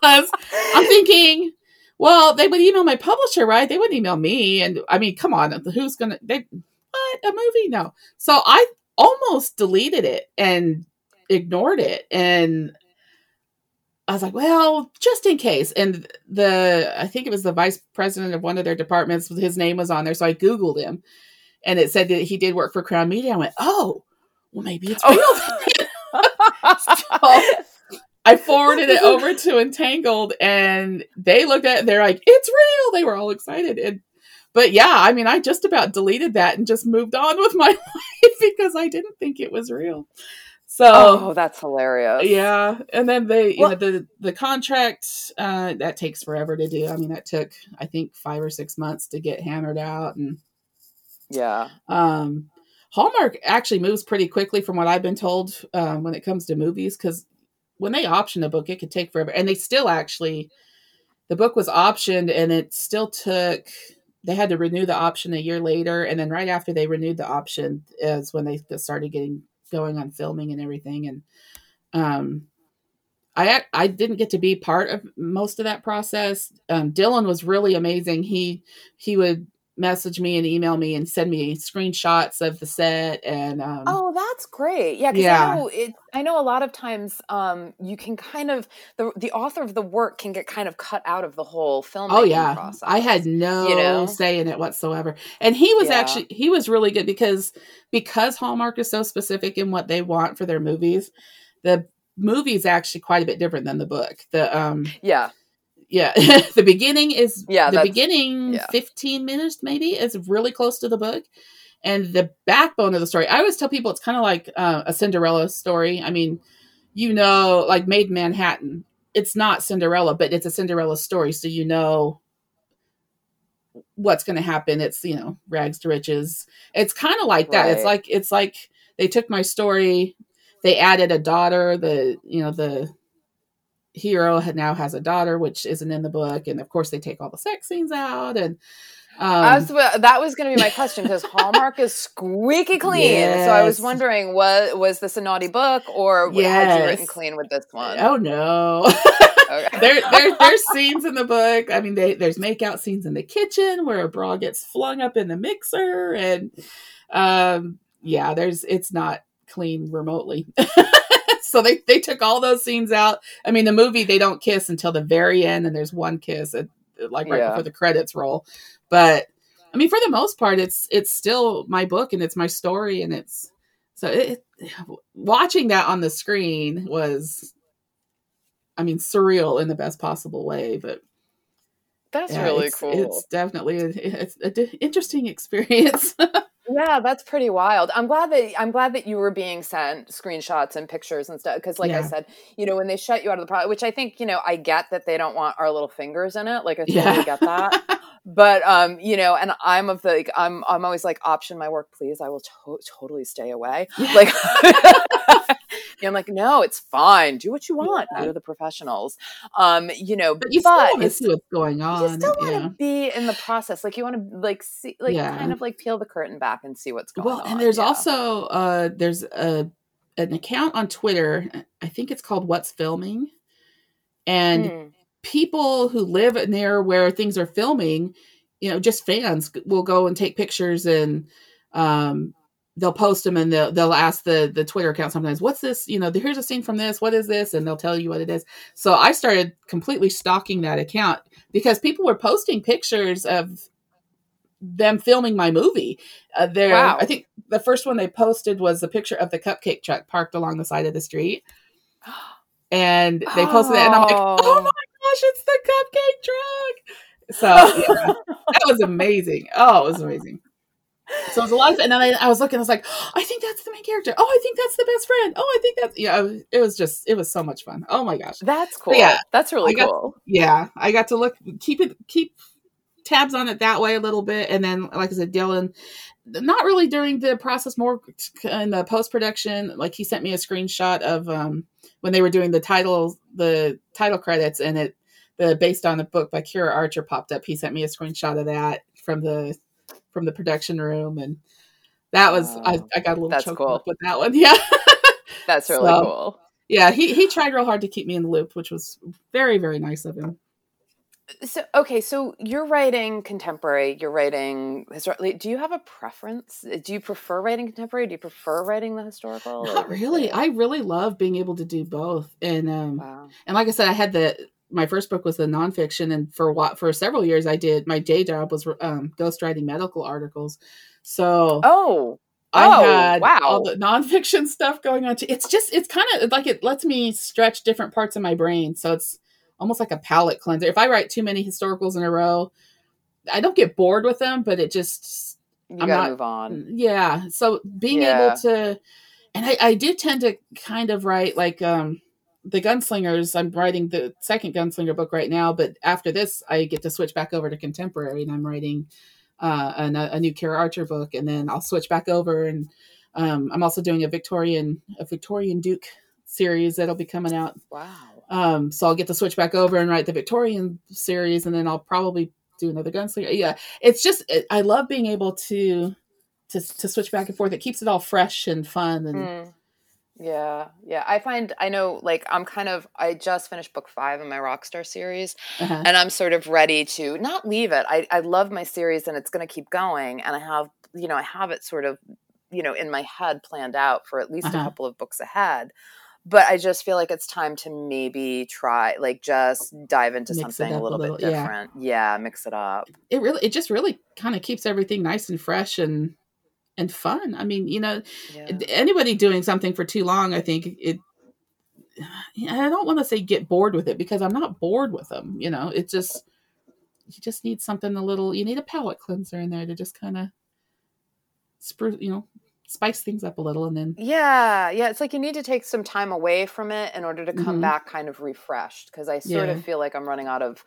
because I'm thinking, well, they would email my publisher, right? They wouldn't email me. And I mean, come on, who's gonna they what a movie? No. So I almost deleted it and ignored it. And I was like, well, just in case. And the I think it was the vice president of one of their departments, his name was on there. So I Googled him and it said that he did work for Crown Media. I went, oh, well, maybe it's oh. real. Oh. so I forwarded it over to Entangled and they looked at it, they're like, it's real. They were all excited. And but yeah, I mean, I just about deleted that and just moved on with my life because I didn't think it was real. So oh, that's hilarious. Yeah, and then they, you well, know, the the contract uh, that takes forever to do. I mean, that took I think five or six months to get hammered out, and yeah. Um, Hallmark actually moves pretty quickly, from what I've been told, um, when it comes to movies, because when they option a book, it could take forever, and they still actually, the book was optioned, and it still took. They had to renew the option a year later, and then right after they renewed the option is when they started getting going on filming and everything and um I I didn't get to be part of most of that process. Um, Dylan was really amazing. He he would message me and email me and send me screenshots of the set and um, oh that's great yeah yeah I know, it, I know a lot of times um, you can kind of the the author of the work can get kind of cut out of the whole film oh yeah process. i had no you know? say in it whatsoever and he was yeah. actually he was really good because because hallmark is so specific in what they want for their movies the movie is actually quite a bit different than the book the um yeah yeah the beginning is yeah the beginning yeah. 15 minutes maybe is really close to the book. And the backbone of the story i always tell people it's kind of like uh, a cinderella story. I mean you know like made manhattan it's not cinderella but it's a cinderella story so you know what's going to happen. It's you know rags to riches. It's kind of like that. Right. it's like it's like they took my story they added a daughter the you know the hero now has a daughter, which isn't in the book, and of course they take all the sex scenes out and. Um, was, that was going to be my question because Hallmark is squeaky clean. Yes. So I was wondering, what was this a naughty book, or yes. had you written clean with this one? Oh no, okay. there, there, there's scenes in the book. I mean, they, there's makeout scenes in the kitchen where a bra gets flung up in the mixer, and um, yeah, there's it's not clean remotely. so they they took all those scenes out. I mean, the movie they don't kiss until the very end, and there's one kiss, at, like right yeah. before the credits roll. But I mean, for the most part, it's it's still my book and it's my story, and it's so it, watching that on the screen was, I mean, surreal in the best possible way. But that's yeah, really it's, cool. It's definitely a, it's an interesting experience. Yeah that's pretty wild. I'm glad that i'm glad that you were being sent screenshots and pictures and stuff because like yeah. i said you know when they shut you out of the product which i think you know i get that they don't want our little fingers in it like i totally yeah. get that. But um you know and i'm of the like, i'm i'm always like option my work please. I will to- totally stay away. Like I'm like, no, it's fine. Do what you want. Yeah. You're the professionals. Um, you know, but you but still want to see what's going on. You still want to be in the process. Like you want to like see, like yeah. kind of like peel the curtain back and see what's going well, on. Well, and there's also uh, there's a an account on Twitter. I think it's called What's Filming, and hmm. people who live near where things are filming, you know, just fans will go and take pictures and um they'll post them and they'll they'll ask the the Twitter account sometimes, "What's this? You know, here's a scene from this. What is this?" And they'll tell you what it is. So I started completely stalking that account because people were posting pictures of them filming my movie. Uh, there, wow. I think the first one they posted was a picture of the cupcake truck parked along the side of the street, and they posted oh. it, and I'm like, "Oh, oh my gosh, it's the cupcake truck!" So yeah, that was amazing. Oh, it was amazing. So it was a lot of, and then I, I, was looking, I was like, oh, I think that's the main character. Oh, I think that's the best friend. Oh, I think that's, yeah, it was just, it was so much fun. Oh my gosh. That's cool. But yeah. That's really got, cool. Yeah. I got to look, keep it, keep tabs on it that way a little bit. And then, like I said, Dylan, not really during the process, more in the post production, like he sent me a screenshot of, um, when they were doing the title, the title credits and it, the based on the book by Kira Archer popped up. He sent me a screenshot of that from the from the production room, and that was uh, I, I got a little choked cool. up with that one. Yeah, that's really so, cool. Yeah, he he tried real hard to keep me in the loop, which was very very nice of him. So okay, so you're writing contemporary. You're writing historically. Do you have a preference? Do you prefer writing contemporary? Do you prefer writing the historical? Not really. I really love being able to do both. And um, wow. and like I said, I had the my first book was the nonfiction, and for what for several years I did my day job was um, ghostwriting medical articles. So oh, I oh, had wow. all the nonfiction stuff going on. Too. It's just it's kind of like it lets me stretch different parts of my brain. So it's almost like a palate cleanser. If I write too many historicals in a row, I don't get bored with them, but it just you I'm gotta not, move on. Yeah. So being yeah. able to, and I, I do tend to kind of write like um the gunslingers i'm writing the second gunslinger book right now but after this i get to switch back over to contemporary and i'm writing uh, a, a new Kira Archer book and then i'll switch back over and um, i'm also doing a victorian a victorian duke series that'll be coming out. Wow. Um, so i'll get to switch back over and write the victorian series and then i'll probably do another gunslinger. Yeah it's just it, i love being able to to to switch back and forth. It keeps it all fresh and fun and mm yeah, yeah. I find I know like I'm kind of I just finished book five in my Rockstar series, uh-huh. and I'm sort of ready to not leave it. I I love my series and it's going to keep going, and I have you know I have it sort of you know in my head planned out for at least uh-huh. a couple of books ahead. But I just feel like it's time to maybe try like just dive into mix something a little, a little, bit different. Yeah. yeah, mix it up. It really it just really kind of keeps everything nice and fresh and and fun. I mean, you know, yeah. anybody doing something for too long, I think it. I don't want to say get bored with it because I'm not bored with them. You know, it just you just need something a little. You need a palate cleanser in there to just kind of spruce, you know, spice things up a little, and then yeah, yeah. It's like you need to take some time away from it in order to come mm-hmm. back kind of refreshed. Because I sort yeah. of feel like I'm running out of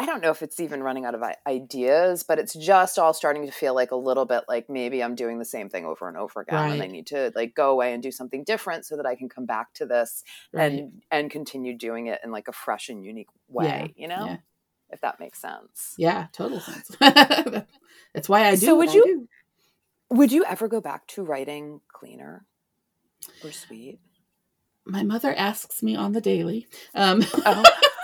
I don't know if it's even running out of ideas, but it's just all starting to feel like a little bit like maybe I'm doing the same thing over and over again right. and I need to like go away and do something different so that I can come back to this right. and and continue doing it in like a fresh and unique way, yeah. you know? Yeah. If that makes sense. Yeah, total sense. That's why I do. So would you would you ever go back to writing cleaner or sweet? My mother asks me on the daily. Um, oh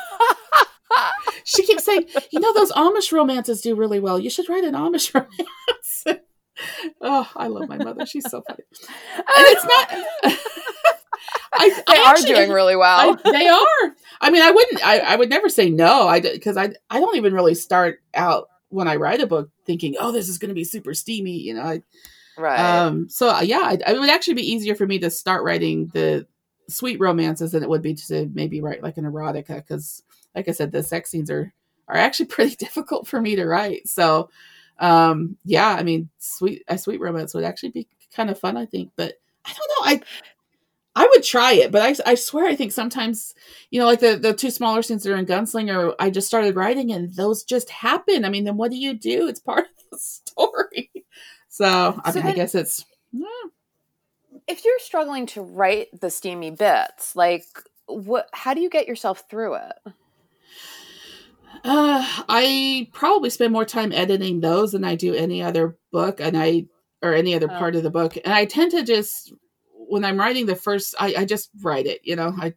she keeps saying, you know, those Amish romances do really well. You should write an Amish romance. oh, I love my mother. She's so funny. And it's not. I, they I are doing really well. I, they are. I mean, I wouldn't. I, I would never say no. I because I I don't even really start out when I write a book thinking, oh, this is going to be super steamy. You know. I, right. Um. So uh, yeah, it would actually be easier for me to start writing the sweet romances than it would be to maybe write like an erotica because like I said, the sex scenes are are actually pretty difficult for me to write. So, um, yeah, I mean, sweet a sweet romance would actually be kind of fun, I think. But I don't know, I I would try it, but I, I swear I think sometimes, you know, like the, the two smaller scenes that are in Gunslinger, I just started writing and those just happen. I mean, then what do you do? It's part of the story. So, I, mean, I guess it's. Yeah. If you're struggling to write the steamy bits, like what? How do you get yourself through it? Uh, I probably spend more time editing those than I do any other book, and I or any other oh. part of the book. And I tend to just when I'm writing the first, I, I just write it. You know, I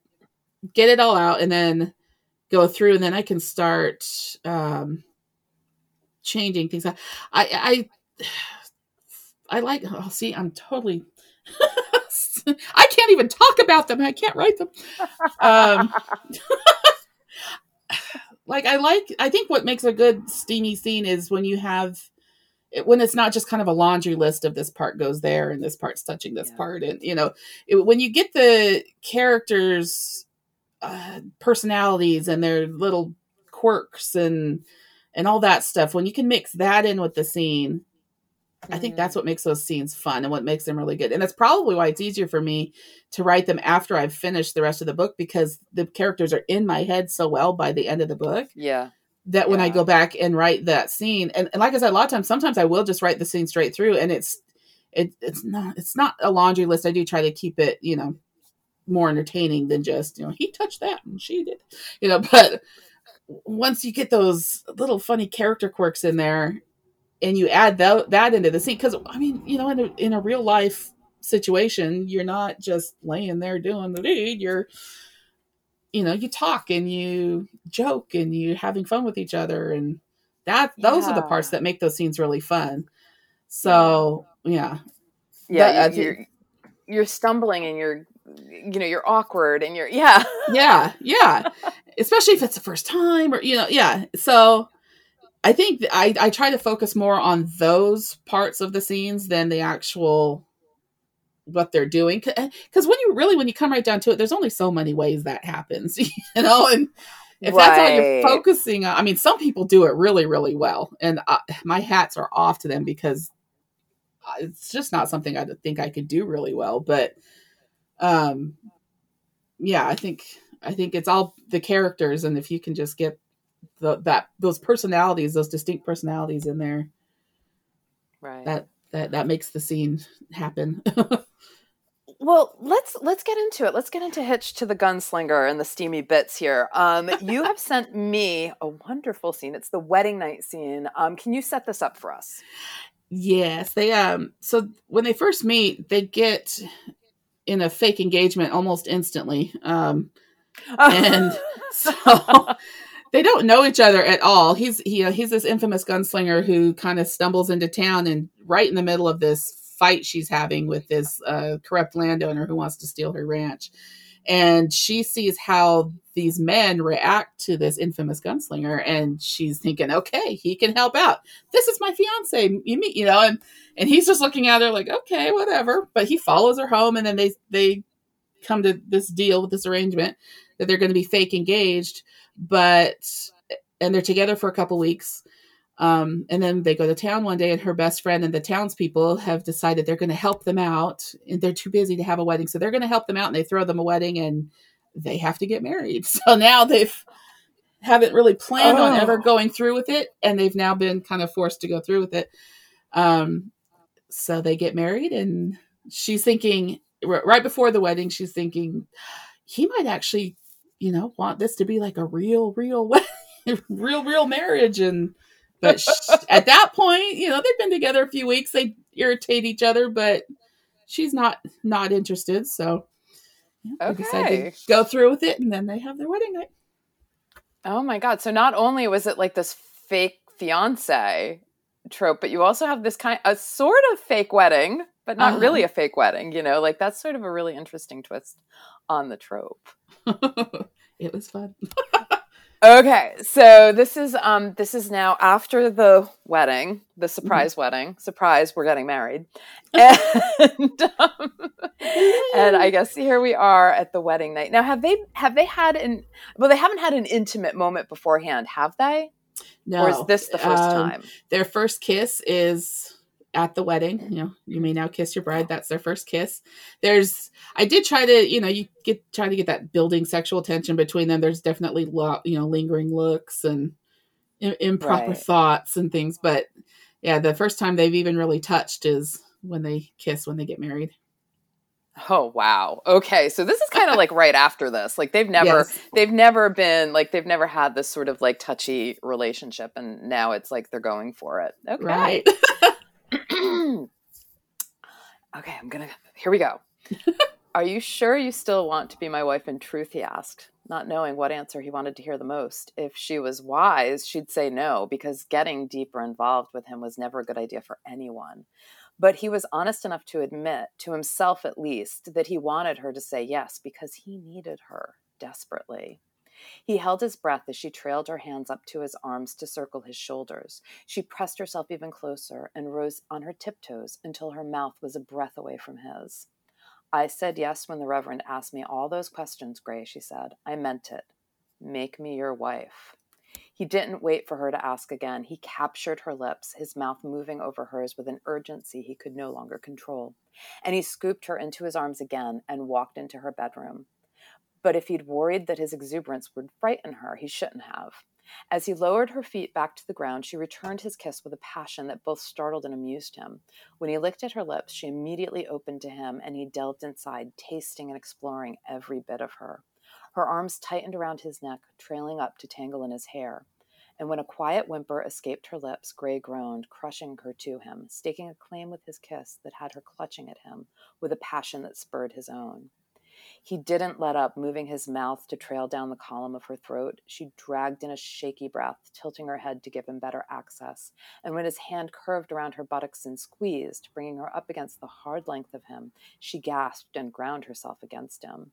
get it all out and then go through, and then I can start um, changing things. I I I like. Oh, see, I'm totally. I can't even talk about them. I can't write them. Um, like I like. I think what makes a good steamy scene is when you have it, when it's not just kind of a laundry list of this part goes there and this part's touching this yeah. part and you know it, when you get the characters uh, personalities and their little quirks and and all that stuff when you can mix that in with the scene mm-hmm. i think that's what makes those scenes fun and what makes them really good and that's probably why it's easier for me to write them after i've finished the rest of the book because the characters are in my head so well by the end of the book yeah that when I go back and write that scene, and, and like I said, a lot of times, sometimes I will just write the scene straight through, and it's it it's not it's not a laundry list. I do try to keep it, you know, more entertaining than just you know he touched that and she did, you know. But once you get those little funny character quirks in there, and you add that that into the scene, because I mean, you know, in a, in a real life situation, you're not just laying there doing the deed. You're you know you talk and you joke and you having fun with each other and that those yeah. are the parts that make those scenes really fun. So yeah. yeah. That, you, you're you're stumbling and you're you know you're awkward and you're yeah. Yeah yeah. Especially if it's the first time or you know yeah. So i think i i try to focus more on those parts of the scenes than the actual what they're doing because eh, when you really when you come right down to it there's only so many ways that happens you know and if right. that's all you're focusing on i mean some people do it really really well and I, my hats are off to them because it's just not something i think i could do really well but um yeah i think i think it's all the characters and if you can just get the, that those personalities those distinct personalities in there. Right. That that that makes the scene happen. Well let's let's get into it. Let's get into Hitched to the Gunslinger and the steamy bits here. Um, you have sent me a wonderful scene. It's the wedding night scene. Um, can you set this up for us? Yes they um so when they first meet they get in a fake engagement almost instantly. Um and so they don't know each other at all he's he, uh, he's this infamous gunslinger who kind of stumbles into town and right in the middle of this fight she's having with this uh, corrupt landowner who wants to steal her ranch. And she sees how these men react to this infamous gunslinger, and she's thinking, "Okay, he can help out. This is my fiance. You meet, you know." And and he's just looking at her like, "Okay, whatever." But he follows her home, and then they they come to this deal with this arrangement that they're going to be fake engaged, but and they're together for a couple weeks um, and then they go to town one day, and her best friend and the townspeople have decided they're going to help them out. And they're too busy to have a wedding, so they're going to help them out, and they throw them a wedding, and they have to get married. So now they've haven't really planned oh. on ever oh. going through with it, and they've now been kind of forced to go through with it. Um, so they get married, and she's thinking right before the wedding, she's thinking he might actually, you know, want this to be like a real, real real, real marriage, and but at that point, you know, they've been together a few weeks. They irritate each other, but she's not not interested. So yeah, okay. to go through with it, and then they have their wedding night. Oh my god! So not only was it like this fake fiance trope, but you also have this kind a sort of fake wedding, but not uh-huh. really a fake wedding. You know, like that's sort of a really interesting twist on the trope. it was fun. Okay, so this is um this is now after the wedding, the mm-hmm. surprise mm-hmm. wedding. Surprise, we're getting married, and um, and I guess here we are at the wedding night. Now, have they have they had an well? They haven't had an intimate moment beforehand, have they? No. Or is this the first um, time? Their first kiss is at the wedding. Mm-hmm. You know, you may now kiss your bride. That's their first kiss. There's, I did try to, you know, you get trying to get that building sexual tension between them. There's definitely, lo- you know, lingering looks and improper right. thoughts and things. But yeah, the first time they've even really touched is when they kiss when they get married. Oh wow. Okay. So this is kind of like right after this. Like they've never yes. they've never been like they've never had this sort of like touchy relationship and now it's like they're going for it. Okay. Right. okay, I'm gonna. Here we go. Are you sure you still want to be my wife in truth? He asked, not knowing what answer he wanted to hear the most. If she was wise, she'd say no, because getting deeper involved with him was never a good idea for anyone. But he was honest enough to admit, to himself at least, that he wanted her to say yes because he needed her desperately. He held his breath as she trailed her hands up to his arms to circle his shoulders. She pressed herself even closer and rose on her tiptoes until her mouth was a breath away from his. I said yes when the Reverend asked me all those questions, Gray, she said. I meant it. Make me your wife. He didn't wait for her to ask again. He captured her lips, his mouth moving over hers with an urgency he could no longer control. And he scooped her into his arms again and walked into her bedroom. But if he'd worried that his exuberance would frighten her, he shouldn't have. As he lowered her feet back to the ground, she returned his kiss with a passion that both startled and amused him. When he licked at her lips, she immediately opened to him, and he delved inside, tasting and exploring every bit of her. Her arms tightened around his neck, trailing up to tangle in his hair. And when a quiet whimper escaped her lips, Gray groaned, crushing her to him, staking a claim with his kiss that had her clutching at him with a passion that spurred his own. He didn't let up, moving his mouth to trail down the column of her throat. She dragged in a shaky breath, tilting her head to give him better access. And when his hand curved around her buttocks and squeezed, bringing her up against the hard length of him, she gasped and ground herself against him.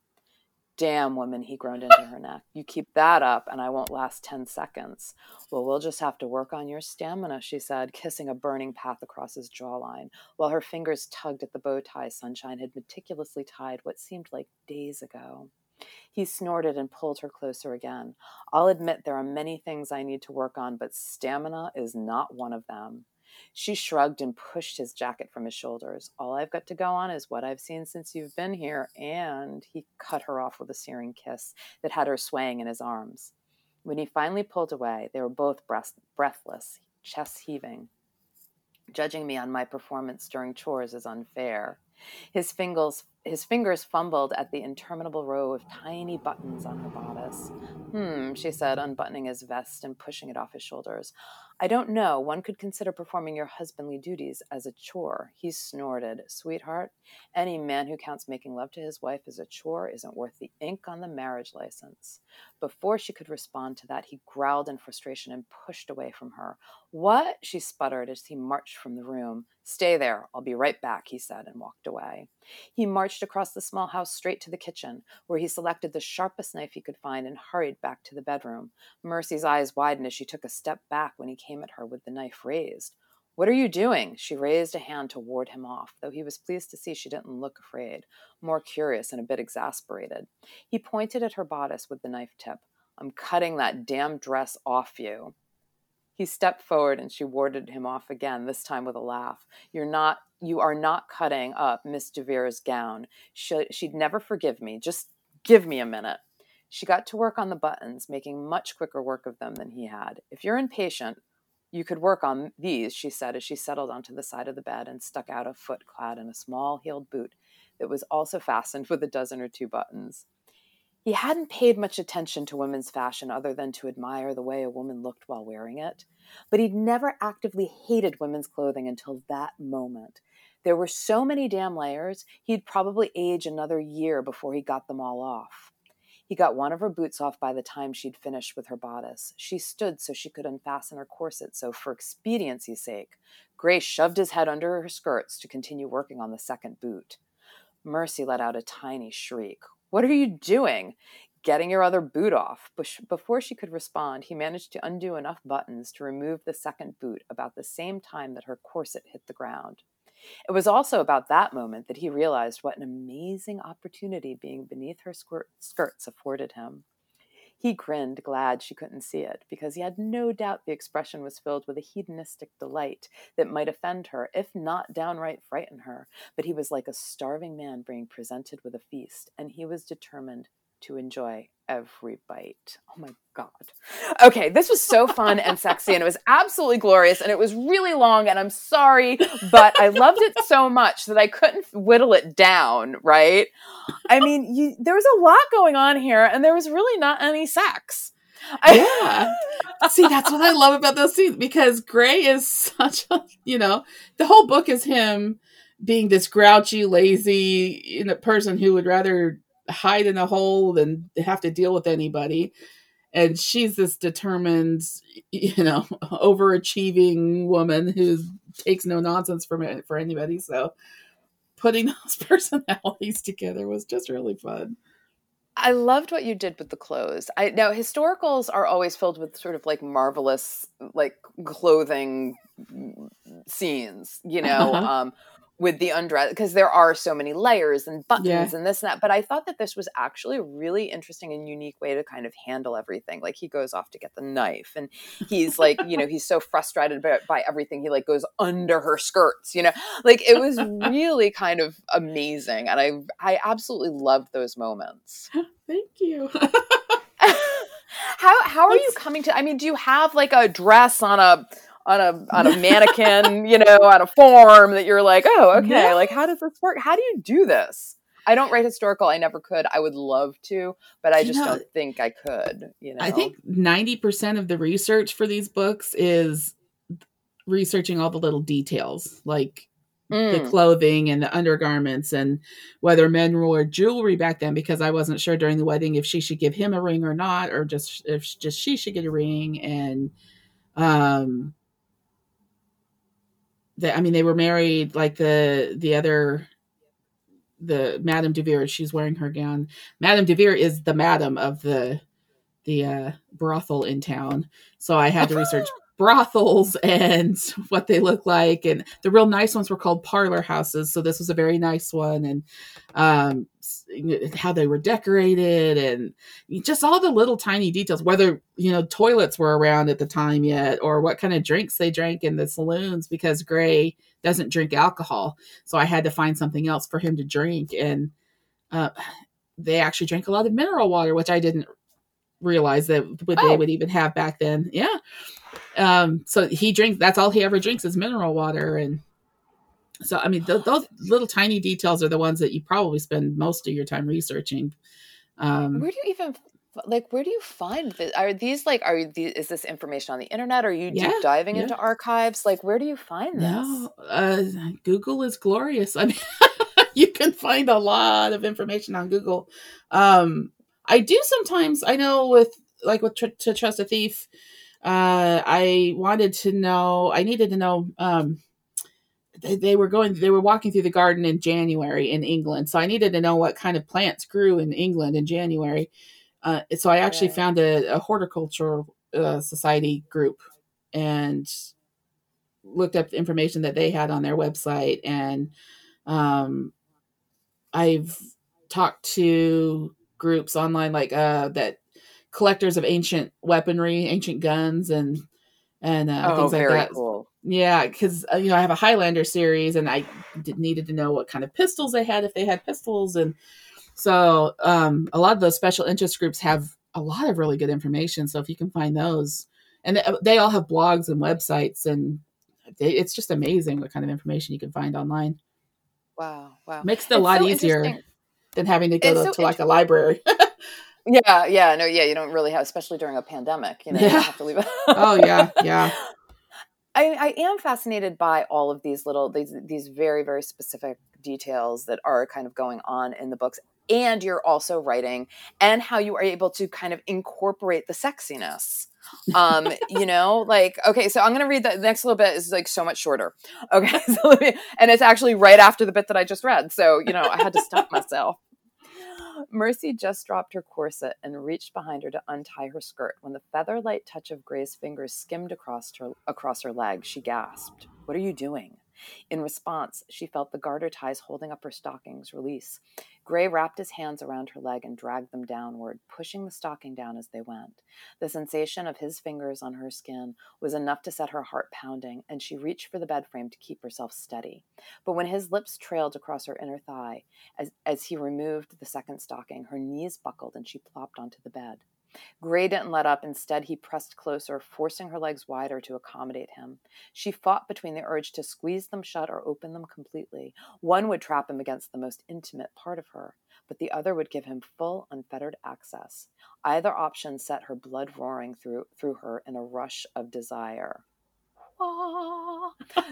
Damn, woman, he groaned into her neck. You keep that up, and I won't last 10 seconds. Well, we'll just have to work on your stamina, she said, kissing a burning path across his jawline, while her fingers tugged at the bow tie Sunshine had meticulously tied what seemed like days ago. He snorted and pulled her closer again. I'll admit there are many things I need to work on, but stamina is not one of them. She shrugged and pushed his jacket from his shoulders. All I've got to go on is what I've seen since you've been here. And he cut her off with a searing kiss that had her swaying in his arms. When he finally pulled away, they were both breath- breathless, chests heaving. Judging me on my performance during chores is unfair. His fingers, his fingers fumbled at the interminable row of tiny buttons on her bodice. Hmm, she said, unbuttoning his vest and pushing it off his shoulders. I don't know. One could consider performing your husbandly duties as a chore. He snorted. Sweetheart, any man who counts making love to his wife as a chore isn't worth the ink on the marriage license. Before she could respond to that, he growled in frustration and pushed away from her. What? She sputtered as he marched from the room. Stay there. I'll be right back, he said, and walked away. He marched across the small house straight to the kitchen, where he selected the sharpest knife he could find and hurried back to the bedroom. Mercy's eyes widened as she took a step back when he came at her with the knife raised. What are you doing? She raised a hand to ward him off, though he was pleased to see she didn't look afraid, more curious and a bit exasperated. He pointed at her bodice with the knife tip. I'm cutting that damn dress off you. He stepped forward and she warded him off again, this time with a laugh. You're not you are not cutting up Miss DeVere's gown. She, she'd never forgive me. Just give me a minute. She got to work on the buttons, making much quicker work of them than he had. If you're impatient, you could work on these, she said as she settled onto the side of the bed and stuck out a foot clad in a small heeled boot that was also fastened with a dozen or two buttons. He hadn't paid much attention to women's fashion other than to admire the way a woman looked while wearing it, but he'd never actively hated women's clothing until that moment. There were so many damn layers, he'd probably age another year before he got them all off. He got one of her boots off by the time she'd finished with her bodice. She stood so she could unfasten her corset, so for expediency's sake, Gray shoved his head under her skirts to continue working on the second boot. Mercy let out a tiny shriek. What are you doing? Getting your other boot off. Before she could respond, he managed to undo enough buttons to remove the second boot about the same time that her corset hit the ground. It was also about that moment that he realized what an amazing opportunity being beneath her skirts afforded him. He grinned, glad she couldn't see it, because he had no doubt the expression was filled with a hedonistic delight that might offend her, if not downright frighten her. But he was like a starving man being presented with a feast, and he was determined to enjoy every bite. Oh my God. Okay, this was so fun and sexy, and it was absolutely glorious, and it was really long, and I'm sorry, but I loved it so much that I couldn't whittle it down, right? I mean, you, there was a lot going on here, and there was really not any sex. yeah. See, that's what I love about those scenes because Gray is such a, you know, the whole book is him being this grouchy, lazy you know, person who would rather hide in a hole and have to deal with anybody. and she's this determined, you know, overachieving woman who takes no nonsense from it for anybody. So putting those personalities together was just really fun. I loved what you did with the clothes. I now historicals are always filled with sort of like marvelous like clothing scenes, you know. Uh-huh. Um, with the undress because there are so many layers and buttons yeah. and this and that. But I thought that this was actually a really interesting and unique way to kind of handle everything. Like he goes off to get the knife and he's like, you know, he's so frustrated by, by everything. He like goes under her skirts, you know, like it was really kind of amazing. And I, I absolutely loved those moments. Thank you. how, how are you coming to, I mean, do you have like a dress on a, on a on a mannequin, you know, on a form that you're like, oh, okay, yeah. like how does this work? How do you do this? I don't write historical. I never could. I would love to, but I just you know, don't think I could. You know, I think ninety percent of the research for these books is researching all the little details, like mm. the clothing and the undergarments, and whether men wore jewelry back then. Because I wasn't sure during the wedding if she should give him a ring or not, or just if just she should get a ring, and um that I mean they were married like the the other the Madame de Vere she's wearing her gown. Madame de Vere is the madam of the the uh, brothel in town. So I had to research brothels and what they look like. And the real nice ones were called parlor houses. So this was a very nice one. And um, how they were decorated and just all the little tiny details whether you know toilets were around at the time yet or what kind of drinks they drank in the saloons because gray doesn't drink alcohol. So i had to find something else for him to drink. And uh, they actually drank a lot of mineral water which i didn't realize that what oh. they would even have back then. Yeah um, so he drinks. That's all he ever drinks is mineral water, and so I mean, th- those little tiny details are the ones that you probably spend most of your time researching. Um, where do you even like? Where do you find this? Are these like? Are these, is this information on the internet? Are you yeah, deep diving yeah. into archives? Like, where do you find this? No, uh, Google is glorious. I mean. you can find a lot of information on Google. Um, I do sometimes. I know with like with tr- to trust a thief uh, I wanted to know, I needed to know, um, they, they were going, they were walking through the garden in January in England. So I needed to know what kind of plants grew in England in January. Uh, so I actually yeah. found a, a horticultural uh, society group and looked up the information that they had on their website. And um, I've talked to groups online like uh, that collectors of ancient weaponry, ancient guns, and and uh, oh, things like that. Cool. Yeah, because uh, you know I have a Highlander series, and I did, needed to know what kind of pistols they had, if they had pistols, and so um, a lot of those special interest groups have a lot of really good information. So if you can find those, and they, they all have blogs and websites, and they, it's just amazing what kind of information you can find online. Wow, wow, makes it a lot so easier than having to go to, so to like a library. Yeah, yeah, no, yeah, you don't really have, especially during a pandemic. You know, yeah. you have to leave. It. Oh yeah, yeah. I, I am fascinated by all of these little these these very very specific details that are kind of going on in the books, and you're also writing, and how you are able to kind of incorporate the sexiness. um you know like okay so i'm gonna read the next little bit is like so much shorter okay so me, and it's actually right after the bit that i just read so you know i had to stop myself Mercy just dropped her corset and reached behind her to untie her skirt. When the feather light touch of Gray's fingers skimmed across her across her leg, she gasped. What are you doing? In response, she felt the garter ties holding up her stockings release. Gray wrapped his hands around her leg and dragged them downward, pushing the stocking down as they went. The sensation of his fingers on her skin was enough to set her heart pounding, and she reached for the bed frame to keep herself steady. But when his lips trailed across her inner thigh, as, as he removed the second stocking, her knees buckled and she plopped onto the bed. Gray didn't let up. Instead, he pressed closer, forcing her legs wider to accommodate him. She fought between the urge to squeeze them shut or open them completely. One would trap him against the most intimate part of her, but the other would give him full, unfettered access. Either option set her blood roaring through, through her in a rush of desire.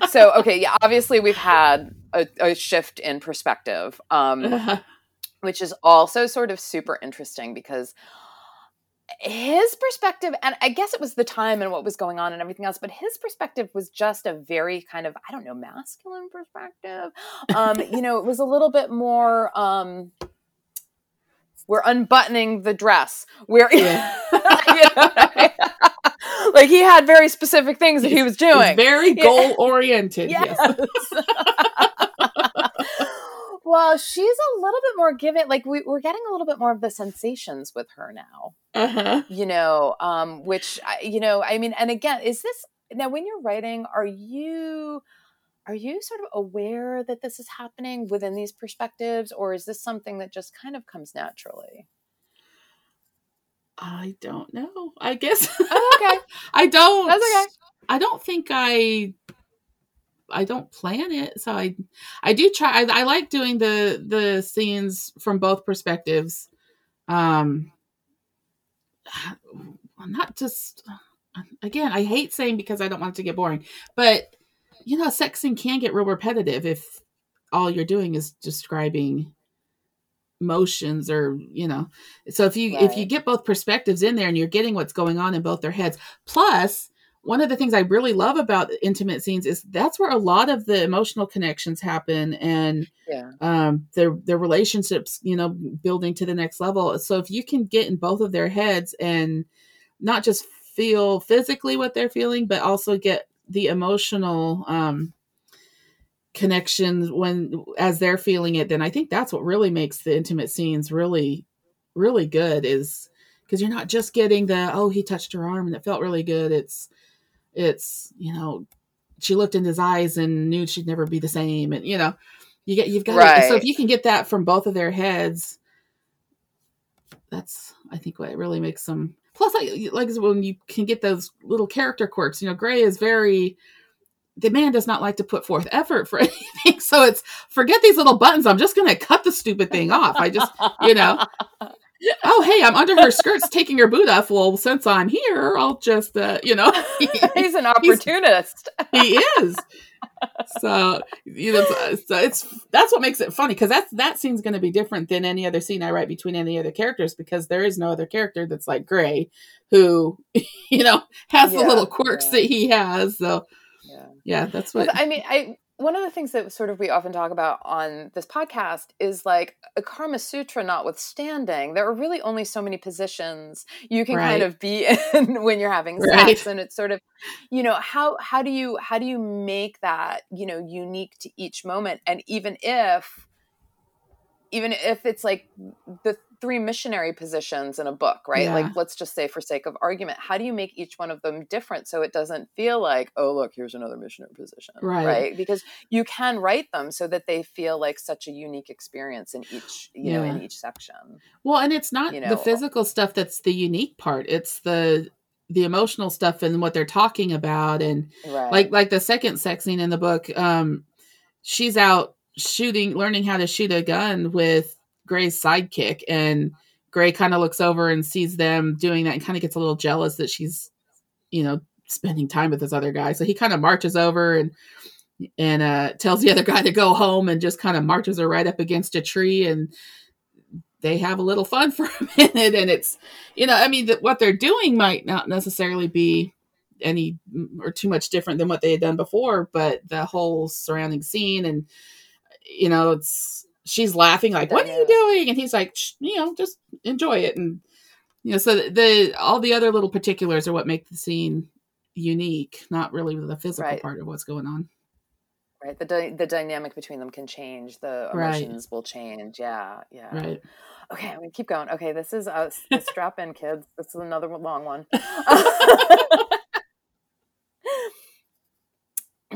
so okay yeah obviously we've had a, a shift in perspective um, which is also sort of super interesting because his perspective and i guess it was the time and what was going on and everything else but his perspective was just a very kind of i don't know masculine perspective. Um you know it was a little bit more um we're unbuttoning the dress. We're yeah. you know like he had very specific things that he was doing. very goal oriented yes, yes. Well, she's a little bit more given. Like we, are getting a little bit more of the sensations with her now. Uh-huh. You know, um, which you know, I mean, and again, is this now when you're writing? Are you are you sort of aware that this is happening within these perspectives, or is this something that just kind of comes naturally? I don't know. I guess. Oh, okay. I don't. That's okay. I don't think I I don't plan it. So I I do try I, I like doing the the scenes from both perspectives. Um not just again, I hate saying because I don't want it to get boring, but you know, sex scene can get real repetitive if all you're doing is describing motions or you know so if you right. if you get both perspectives in there and you're getting what's going on in both their heads plus one of the things I really love about intimate scenes is that's where a lot of the emotional connections happen and yeah. um, their their relationships, you know, building to the next level. So if you can get in both of their heads and not just feel physically what they're feeling, but also get the emotional um, connections when as they're feeling it, then I think that's what really makes the intimate scenes really, really good. Is because you're not just getting the oh he touched her arm and it felt really good. It's it's you know she looked in his eyes and knew she'd never be the same and you know you get you've got right. so if you can get that from both of their heads that's i think what really makes them plus like like when you can get those little character quirks you know gray is very the man does not like to put forth effort for anything so it's forget these little buttons i'm just going to cut the stupid thing off i just you know oh hey i'm under her skirts taking her boot off. Well since i'm here i'll just uh, you know. He's an opportunist. he's, he is. So you know so it's that's what makes it funny because that's that scene's going to be different than any other scene i write between any other characters because there is no other character that's like gray who you know has yeah, the little quirks yeah. that he has. So yeah, yeah that's what i mean i one of the things that sort of we often talk about on this podcast is like a Karma Sutra notwithstanding, there are really only so many positions you can right. kind of be in when you're having sex. Right. And it's sort of, you know, how how do you how do you make that, you know, unique to each moment? And even if even if it's like the three missionary positions in a book, right? Yeah. Like, let's just say, for sake of argument, how do you make each one of them different so it doesn't feel like, oh, look, here's another missionary position, right? right? Because you can write them so that they feel like such a unique experience in each, you yeah. know, in each section. Well, and it's not you know, the physical stuff that's the unique part; it's the the emotional stuff and what they're talking about, and right. like like the second sex scene in the book. Um, she's out shooting, learning how to shoot a gun with Gray's sidekick, and Gray kind of looks over and sees them doing that and kind of gets a little jealous that she's, you know, spending time with this other guy. So he kind of marches over and and uh, tells the other guy to go home and just kind of marches her right up against a tree and they have a little fun for a minute and it's you know i mean that what they're doing might not necessarily be any or too much different than what they had done before but the whole surrounding scene and you know it's she's laughing like, "What are you doing?" And he's like, "You know, just enjoy it." And you know, so the, the, all the other little particulars are what make the scene unique, not really the physical right. part of what's going on. Right. The di- the dynamic between them can change. The emotions right. will change. Yeah. Yeah. Right. Okay, I'm gonna keep going. Okay, this is uh, strap in, kids. This is another long one.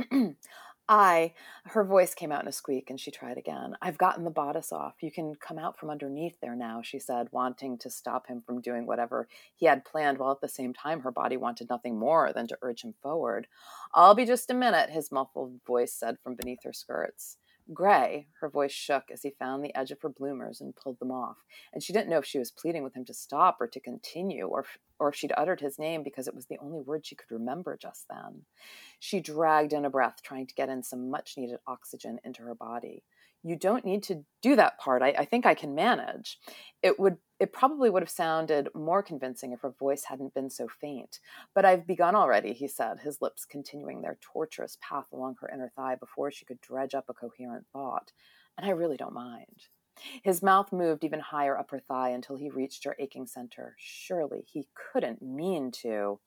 I, her voice came out in a squeak and she tried again. I've gotten the bodice off. You can come out from underneath there now, she said, wanting to stop him from doing whatever he had planned, while at the same time her body wanted nothing more than to urge him forward. I'll be just a minute, his muffled voice said from beneath her skirts. Gray, her voice shook as he found the edge of her bloomers and pulled them off, and she didn't know if she was pleading with him to stop or to continue, or, or if she'd uttered his name because it was the only word she could remember just then. She dragged in a breath, trying to get in some much needed oxygen into her body. You don't need to do that part. I, I think I can manage. It would it probably would have sounded more convincing if her voice hadn't been so faint. But I've begun already, he said, his lips continuing their tortuous path along her inner thigh before she could dredge up a coherent thought. And I really don't mind. His mouth moved even higher up her thigh until he reached her aching center. Surely he couldn't mean to.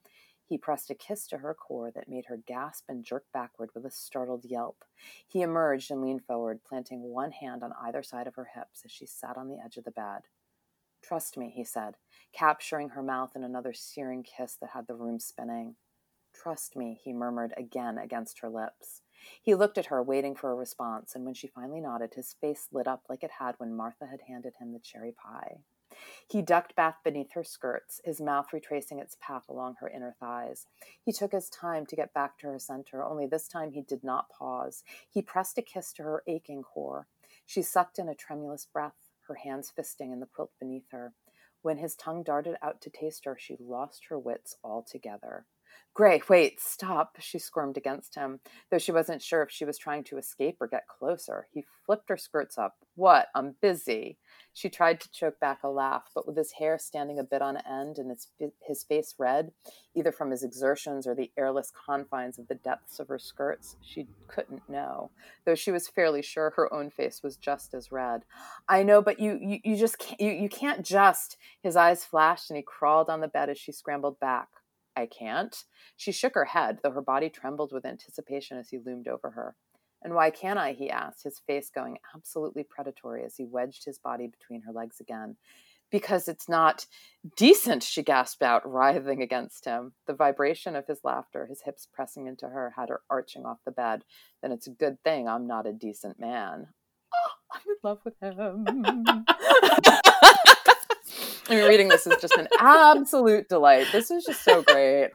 He pressed a kiss to her core that made her gasp and jerk backward with a startled yelp. He emerged and leaned forward, planting one hand on either side of her hips as she sat on the edge of the bed. Trust me, he said, capturing her mouth in another searing kiss that had the room spinning. Trust me, he murmured again against her lips. He looked at her, waiting for a response, and when she finally nodded, his face lit up like it had when Martha had handed him the cherry pie. He ducked back beneath her skirts, his mouth retracing its path along her inner thighs. He took his time to get back to her center, only this time he did not pause. He pressed a kiss to her aching core. She sucked in a tremulous breath, her hands fisting in the quilt beneath her. When his tongue darted out to taste her, she lost her wits altogether. Gray, wait, stop, she squirmed against him, though she wasn't sure if she was trying to escape or get closer. He flipped her skirts up. What? I'm busy. She tried to choke back a laugh, but with his hair standing a bit on end and his, his face red, either from his exertions or the airless confines of the depths of her skirts, she couldn't know, though she was fairly sure her own face was just as red. I know, but you, you, you just can't, you, you can't just. His eyes flashed and he crawled on the bed as she scrambled back. I can't. She shook her head, though her body trembled with anticipation as he loomed over her. And why can't I? he asked, his face going absolutely predatory as he wedged his body between her legs again. Because it's not decent, she gasped out, writhing against him. The vibration of his laughter, his hips pressing into her, had her arching off the bed. Then it's a good thing I'm not a decent man. Oh, I'm in love with him. I mean, reading this is just an absolute delight. This is just so great.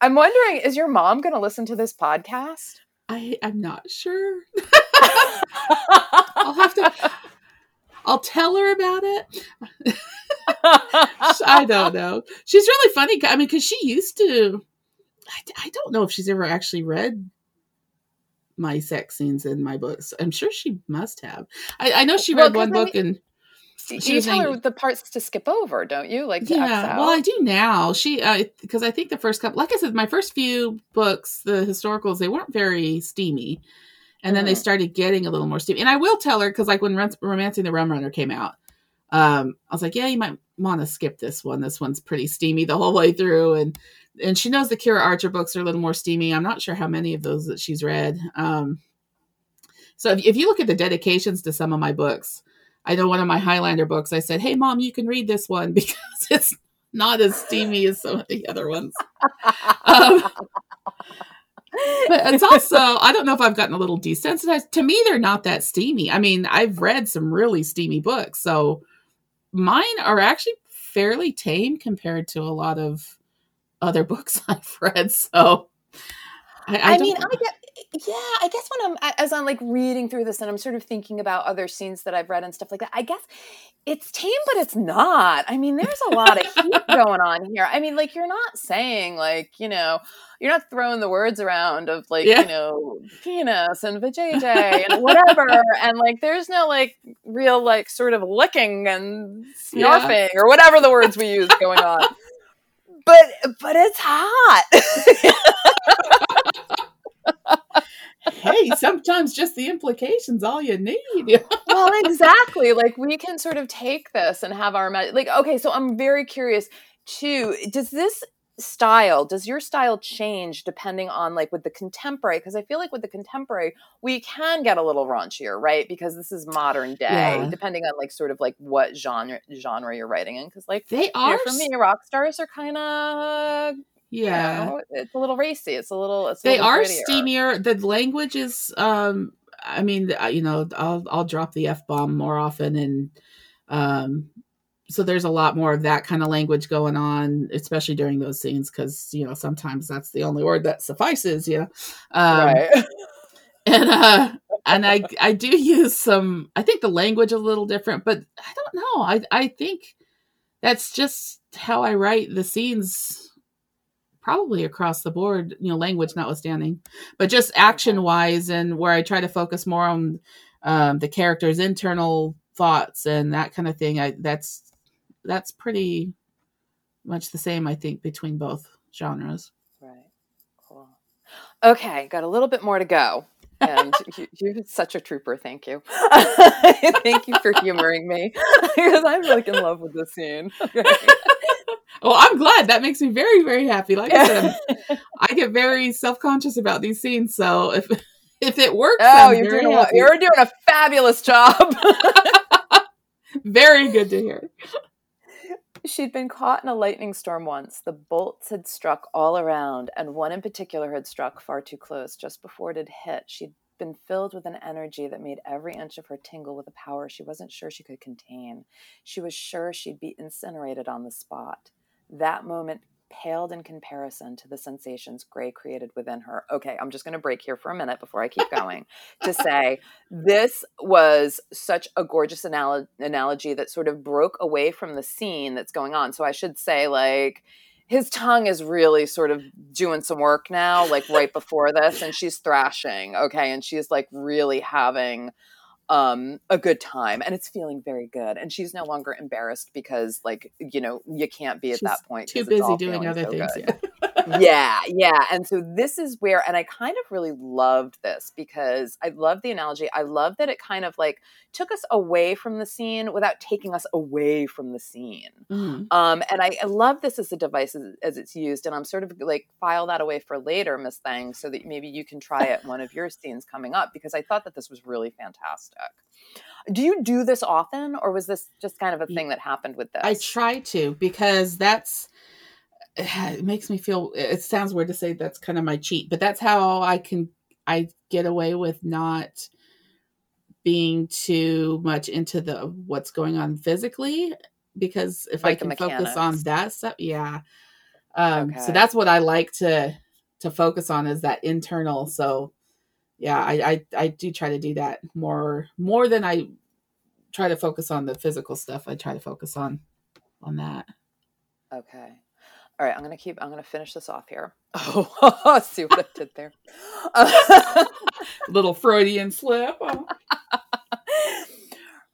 I'm wondering, is your mom going to listen to this podcast? I I'm not sure. I'll have to. I'll tell her about it. I don't know. She's really funny. I mean, because she used to. I, I don't know if she's ever actually read my sex scenes in my books. I'm sure she must have. I, I know she read well, one book and you tell her the parts to skip over, don't you? Like yeah, well, I do now. She because uh, I think the first couple, like I said, my first few books, the historicals, they weren't very steamy, and then mm-hmm. they started getting a little more steamy. And I will tell her because like when *Romancing the Rum Runner* came out, um, I was like, yeah, you might want to skip this one. This one's pretty steamy the whole way through, and and she knows the Kira Archer books are a little more steamy. I'm not sure how many of those that she's read. Um, so if, if you look at the dedications to some of my books I know one of my Highlander books, I said, Hey, mom, you can read this one because it's not as steamy as some of the other ones. Um, but it's also, I don't know if I've gotten a little desensitized. To me, they're not that steamy. I mean, I've read some really steamy books. So mine are actually fairly tame compared to a lot of other books I've read. So I, I, I mean, I get yeah i guess when i'm as i'm like reading through this and i'm sort of thinking about other scenes that i've read and stuff like that i guess it's tame but it's not i mean there's a lot of heat going on here i mean like you're not saying like you know you're not throwing the words around of like yeah. you know penis and vajayjay and whatever and like there's no like real like sort of licking and snarfing yeah. or whatever the words we use going on but but it's hot hey, sometimes just the implications all you need. well, exactly. Like we can sort of take this and have our like. Okay, so I'm very curious too. Does this style does your style change depending on like with the contemporary because i feel like with the contemporary we can get a little raunchier right because this is modern day yeah. depending on like sort of like what genre genre you're writing in because like they are know, for me rock stars are kind of yeah, you know, it's a little racy. It's a little. It's a they little are prettier. steamier. The language is. um I mean, uh, you know, I'll I'll drop the f bomb more often, and um, so there's a lot more of that kind of language going on, especially during those scenes, because you know sometimes that's the only word that suffices. You know, um, right. and uh, and I I do use some. I think the language a little different, but I don't know. I I think that's just how I write the scenes probably across the board, you know, language notwithstanding, but just action wise and where I try to focus more on um, the character's internal thoughts and that kind of thing. I that's that's pretty much the same, I think, between both genres. Right. Cool. Okay, got a little bit more to go. And you, are such a trooper. Thank you. Thank you for humoring me because I'm like in love with this scene. Well, I'm glad. That makes me very, very happy. Like I said, I get very self conscious about these scenes. So if if it works, oh, I'm you're doing a, you're doing a fabulous job. very good to hear. She'd been caught in a lightning storm once. The bolts had struck all around, and one in particular had struck far too close just before it had hit. She'd been filled with an energy that made every inch of her tingle with a power she wasn't sure she could contain. She was sure she'd be incinerated on the spot. That moment paled in comparison to the sensations Gray created within her. Okay, I'm just going to break here for a minute before I keep going to say this was such a gorgeous anal- analogy that sort of broke away from the scene that's going on. So I should say, like, his tongue is really sort of doing some work now, like right before this, and she's thrashing, okay, and she's like really having um, a good time and it's feeling very good. And she's no longer embarrassed because, like, you know, you can't be at she's that point. Too busy doing other so things. Yeah. yeah, yeah. And so this is where, and I kind of really loved this because I love the analogy. I love that it kind of like took us away from the scene without taking us away from the scene. Mm-hmm. Um, and I, I, love this as a device as, as, it's used. And I'm sort of like file that away for later, Miss Thang, so that maybe you can try it one of your scenes coming up because I thought that this was really fantastic. Do you do this often, or was this just kind of a thing that happened with this? I try to because that's it makes me feel it sounds weird to say that's kind of my cheat but that's how i can i get away with not being too much into the what's going on physically because if like i can focus on that stuff yeah um okay. so that's what i like to to focus on is that internal so yeah I, I i do try to do that more more than i try to focus on the physical stuff i try to focus on on that okay all right, I'm gonna keep. I'm gonna finish this off here. Oh, see what I did there. Little Freudian slip. Oh.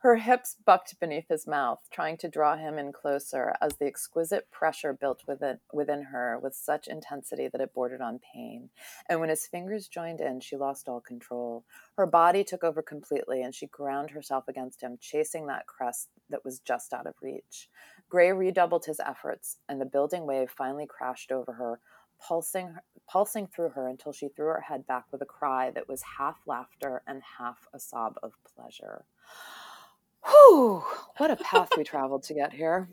Her hips bucked beneath his mouth, trying to draw him in closer as the exquisite pressure built within, within her with such intensity that it bordered on pain. And when his fingers joined in, she lost all control. Her body took over completely, and she ground herself against him, chasing that crest that was just out of reach. Gray redoubled his efforts, and the building wave finally crashed over her, pulsing, pulsing through her until she threw her head back with a cry that was half laughter and half a sob of pleasure. Whew, what a path we traveled to get here.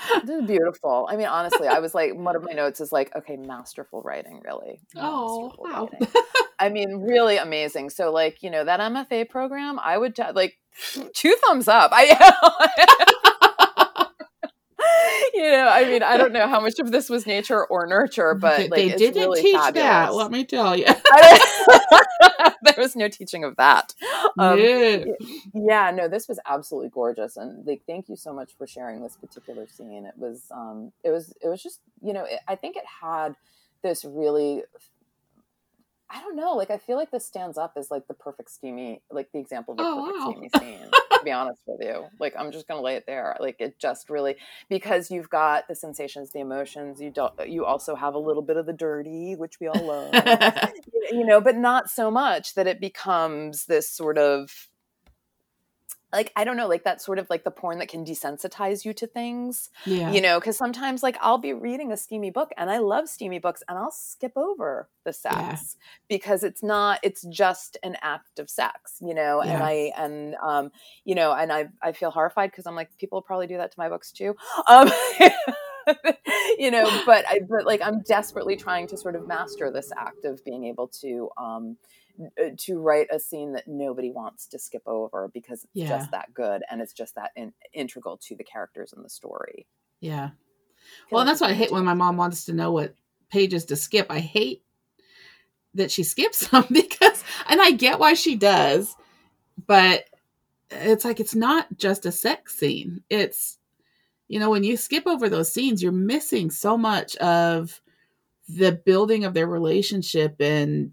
This is beautiful. I mean, honestly, I was like, one of my notes is like, okay, masterful writing, really. Oh, wow. I mean, really amazing. So, like, you know, that MFA program, I would t- like two thumbs up. I you know, I mean, I don't know how much of this was nature or nurture, but like, they didn't really teach fabulous. that. Let me tell you, there was no teaching of that. Um, yeah. yeah, no, this was absolutely gorgeous, and like, thank you so much for sharing this particular scene. It was, um, it was, it was just, you know, it, I think it had this really I don't know. Like I feel like this stands up as like the perfect steamy, like the example of a oh, perfect wow. steamy scene. To be honest with you, like I'm just gonna lay it there. Like it just really because you've got the sensations, the emotions. You don't. You also have a little bit of the dirty, which we all love. you know, but not so much that it becomes this sort of like I don't know, like that sort of like the porn that can desensitize you to things. Yeah. You know, because sometimes like I'll be reading a steamy book and I love steamy books and I'll skip over the sex yeah. because it's not it's just an act of sex, you know, yeah. and I and um, you know, and I I feel horrified because I'm like, people probably do that to my books too. Um you know, but I but like I'm desperately trying to sort of master this act of being able to um Uh, to write a scene that nobody wants to skip over because it's yeah. just that good and it's just that in, integral to the characters and the story. Yeah. Well, that's what I hate when my mom wants to know what pages to skip. I hate that she skips them because, and I get why she does, but it's like it's not just a sex scene. It's, you know, when you skip over those scenes, you're missing so much of the building of their relationship and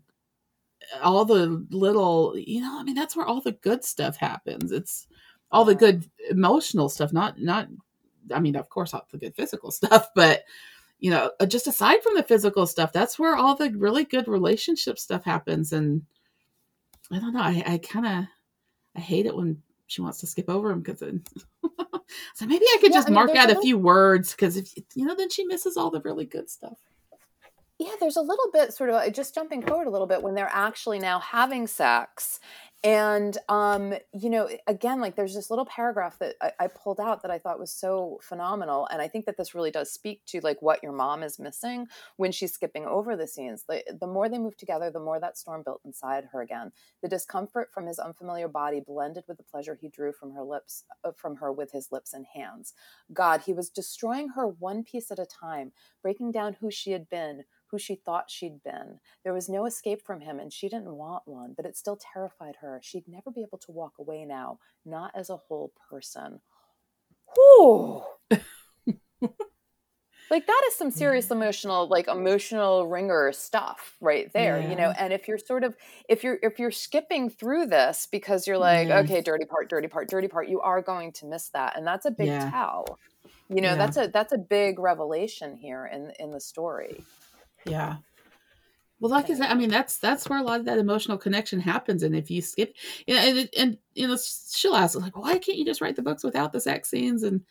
all the little, you know, I mean, that's where all the good stuff happens. It's all the good emotional stuff, not, not, I mean, of course, all the good physical stuff, but, you know, uh, just aside from the physical stuff, that's where all the really good relationship stuff happens. And I don't know, I, I kind of, I hate it when she wants to skip over them because so maybe I could yeah, just I mean, mark out a, few words because if you know, then she misses all the really good stuff yeah, there's a little bit sort of just jumping forward a little bit when they're actually now having sex and um, you know again like there's this little paragraph that I, I, pulled out that i thought was so phenomenal and i think that this really does speak to like what your mom is missing when she's skipping over the scenes. The, the more they move together the more that storm built inside her again. The discomfort from his unfamiliar body blended with the pleasure he drew from her lips uh, from her with his lips and hands. God he was destroying her one piece at a time breaking down who she had been who she thought she'd been. There was no escape from him, and she didn't want one, but it still terrified her. She'd never be able to walk away now, not as a whole person. Whew. like that is some serious emotional like emotional ringer stuff right there yeah. you know and if you're sort of if you're if you're skipping through this because you're like yes. okay dirty part dirty part dirty part you are going to miss that and that's a big yeah. tell you know yeah. that's a that's a big revelation here in in the story yeah. Well, like I said, I mean, that's that's where a lot of that emotional connection happens. And if you skip, you know, and, and you know, she'll ask like, "Why can't you just write the books without the sex scenes?" And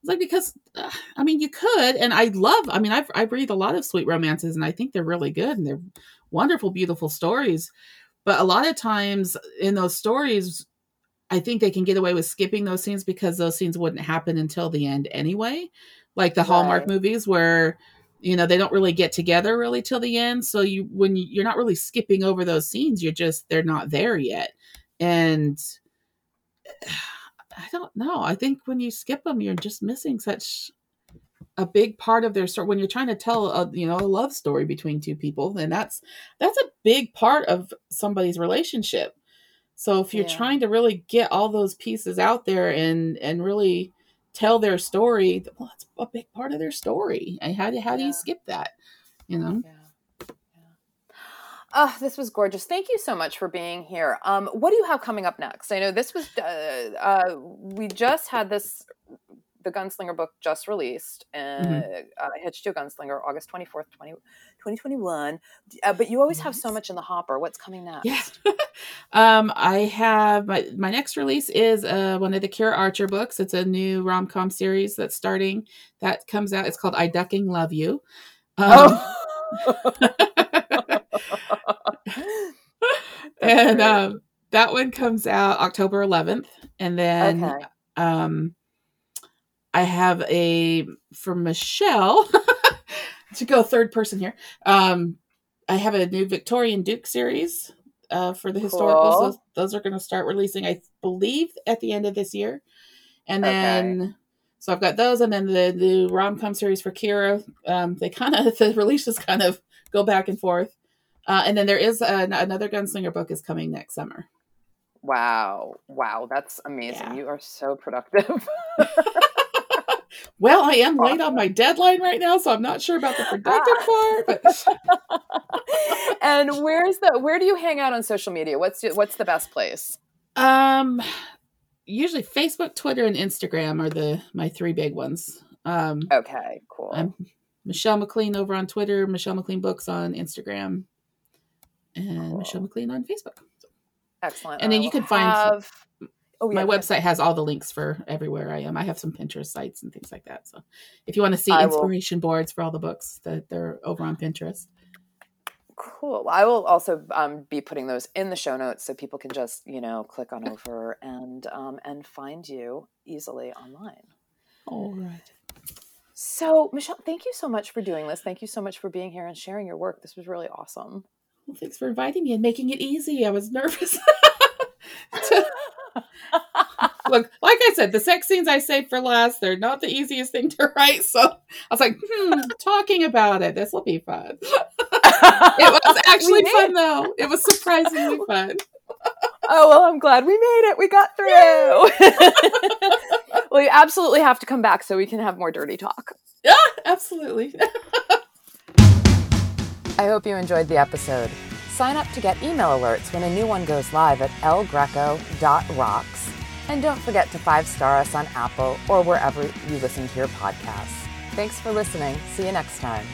it's like because, uh, I mean, you could. And I love. I mean, I've I read a lot of sweet romances, and I think they're really good and they're wonderful, beautiful stories. But a lot of times in those stories, I think they can get away with skipping those scenes because those scenes wouldn't happen until the end anyway. Like the right. Hallmark movies where you know they don't really get together really till the end so you when you, you're not really skipping over those scenes you're just they're not there yet. And i don't know i think when you skip them you're just missing such a big part of their story. When you're trying to tell a you know a love story between two people and that's that's a big part of somebody's relationship. So if you're yeah. trying to really get all those pieces out there and and really tell their story, well, that's a big part of their story. And how do how do yeah. you skip that? You know. Yeah. Oh, this was gorgeous. Thank you so much for being here. Um, what do you have coming up next? I know this was, uh, uh, we just had this the Gunslinger book just released, and mm-hmm. uh, Hitched to a Gunslinger, August 24th, 20, 2021. Uh, but you always have so much in the hopper. What's coming next? Yeah. um, I have my, my next release is uh, one of the Kira Archer books. It's a new rom com series that's starting. That comes out. It's called I Ducking Love You. Um, oh. and um, that one comes out October 11th. And then okay. um, I have a for Michelle to go third person here. Um, I have a new Victorian Duke series uh, for the cool. historicals. Those, those are going to start releasing, I believe, at the end of this year. And then, okay. so I've got those, and then the the rom com series for Kira. Um, they kind of the releases kind of go back and forth. Uh, and then there is a, another Gunslinger book is coming next summer. Wow! Wow, that's amazing. Yeah. You are so productive. well, I am late on my deadline right now, so I'm not sure about the productive part. But... and where's the where do you hang out on social media? What's what's the best place? Um, usually Facebook, Twitter, and Instagram are the my three big ones. Um, okay, cool. I'm Michelle McLean over on Twitter, Michelle McLean Books on Instagram, and cool. Michelle McLean on Facebook. Excellent. And then you can find Oh, yeah, my website has all the links for everywhere I am. I have some Pinterest sites and things like that. So if you want to see I inspiration will... boards for all the books, that they're over on Pinterest. Cool. I will also um, be putting those in the show notes so people can just you know click on over and um, and find you easily online. All right. So Michelle, thank you so much for doing this. Thank you so much for being here and sharing your work. This was really awesome. Well, thanks for inviting me and making it easy. I was nervous. Look, like I said, the sex scenes I saved for last, they're not the easiest thing to write. So I was like, hmm, talking about it. This will be fun. it was actually fun, though. It was surprisingly fun. oh, well, I'm glad we made it. We got through. well, you absolutely have to come back so we can have more dirty talk. Yeah, absolutely. I hope you enjoyed the episode. Sign up to get email alerts when a new one goes live at elgreco.rocks. And don't forget to five star us on Apple or wherever you listen to your podcasts. Thanks for listening. See you next time.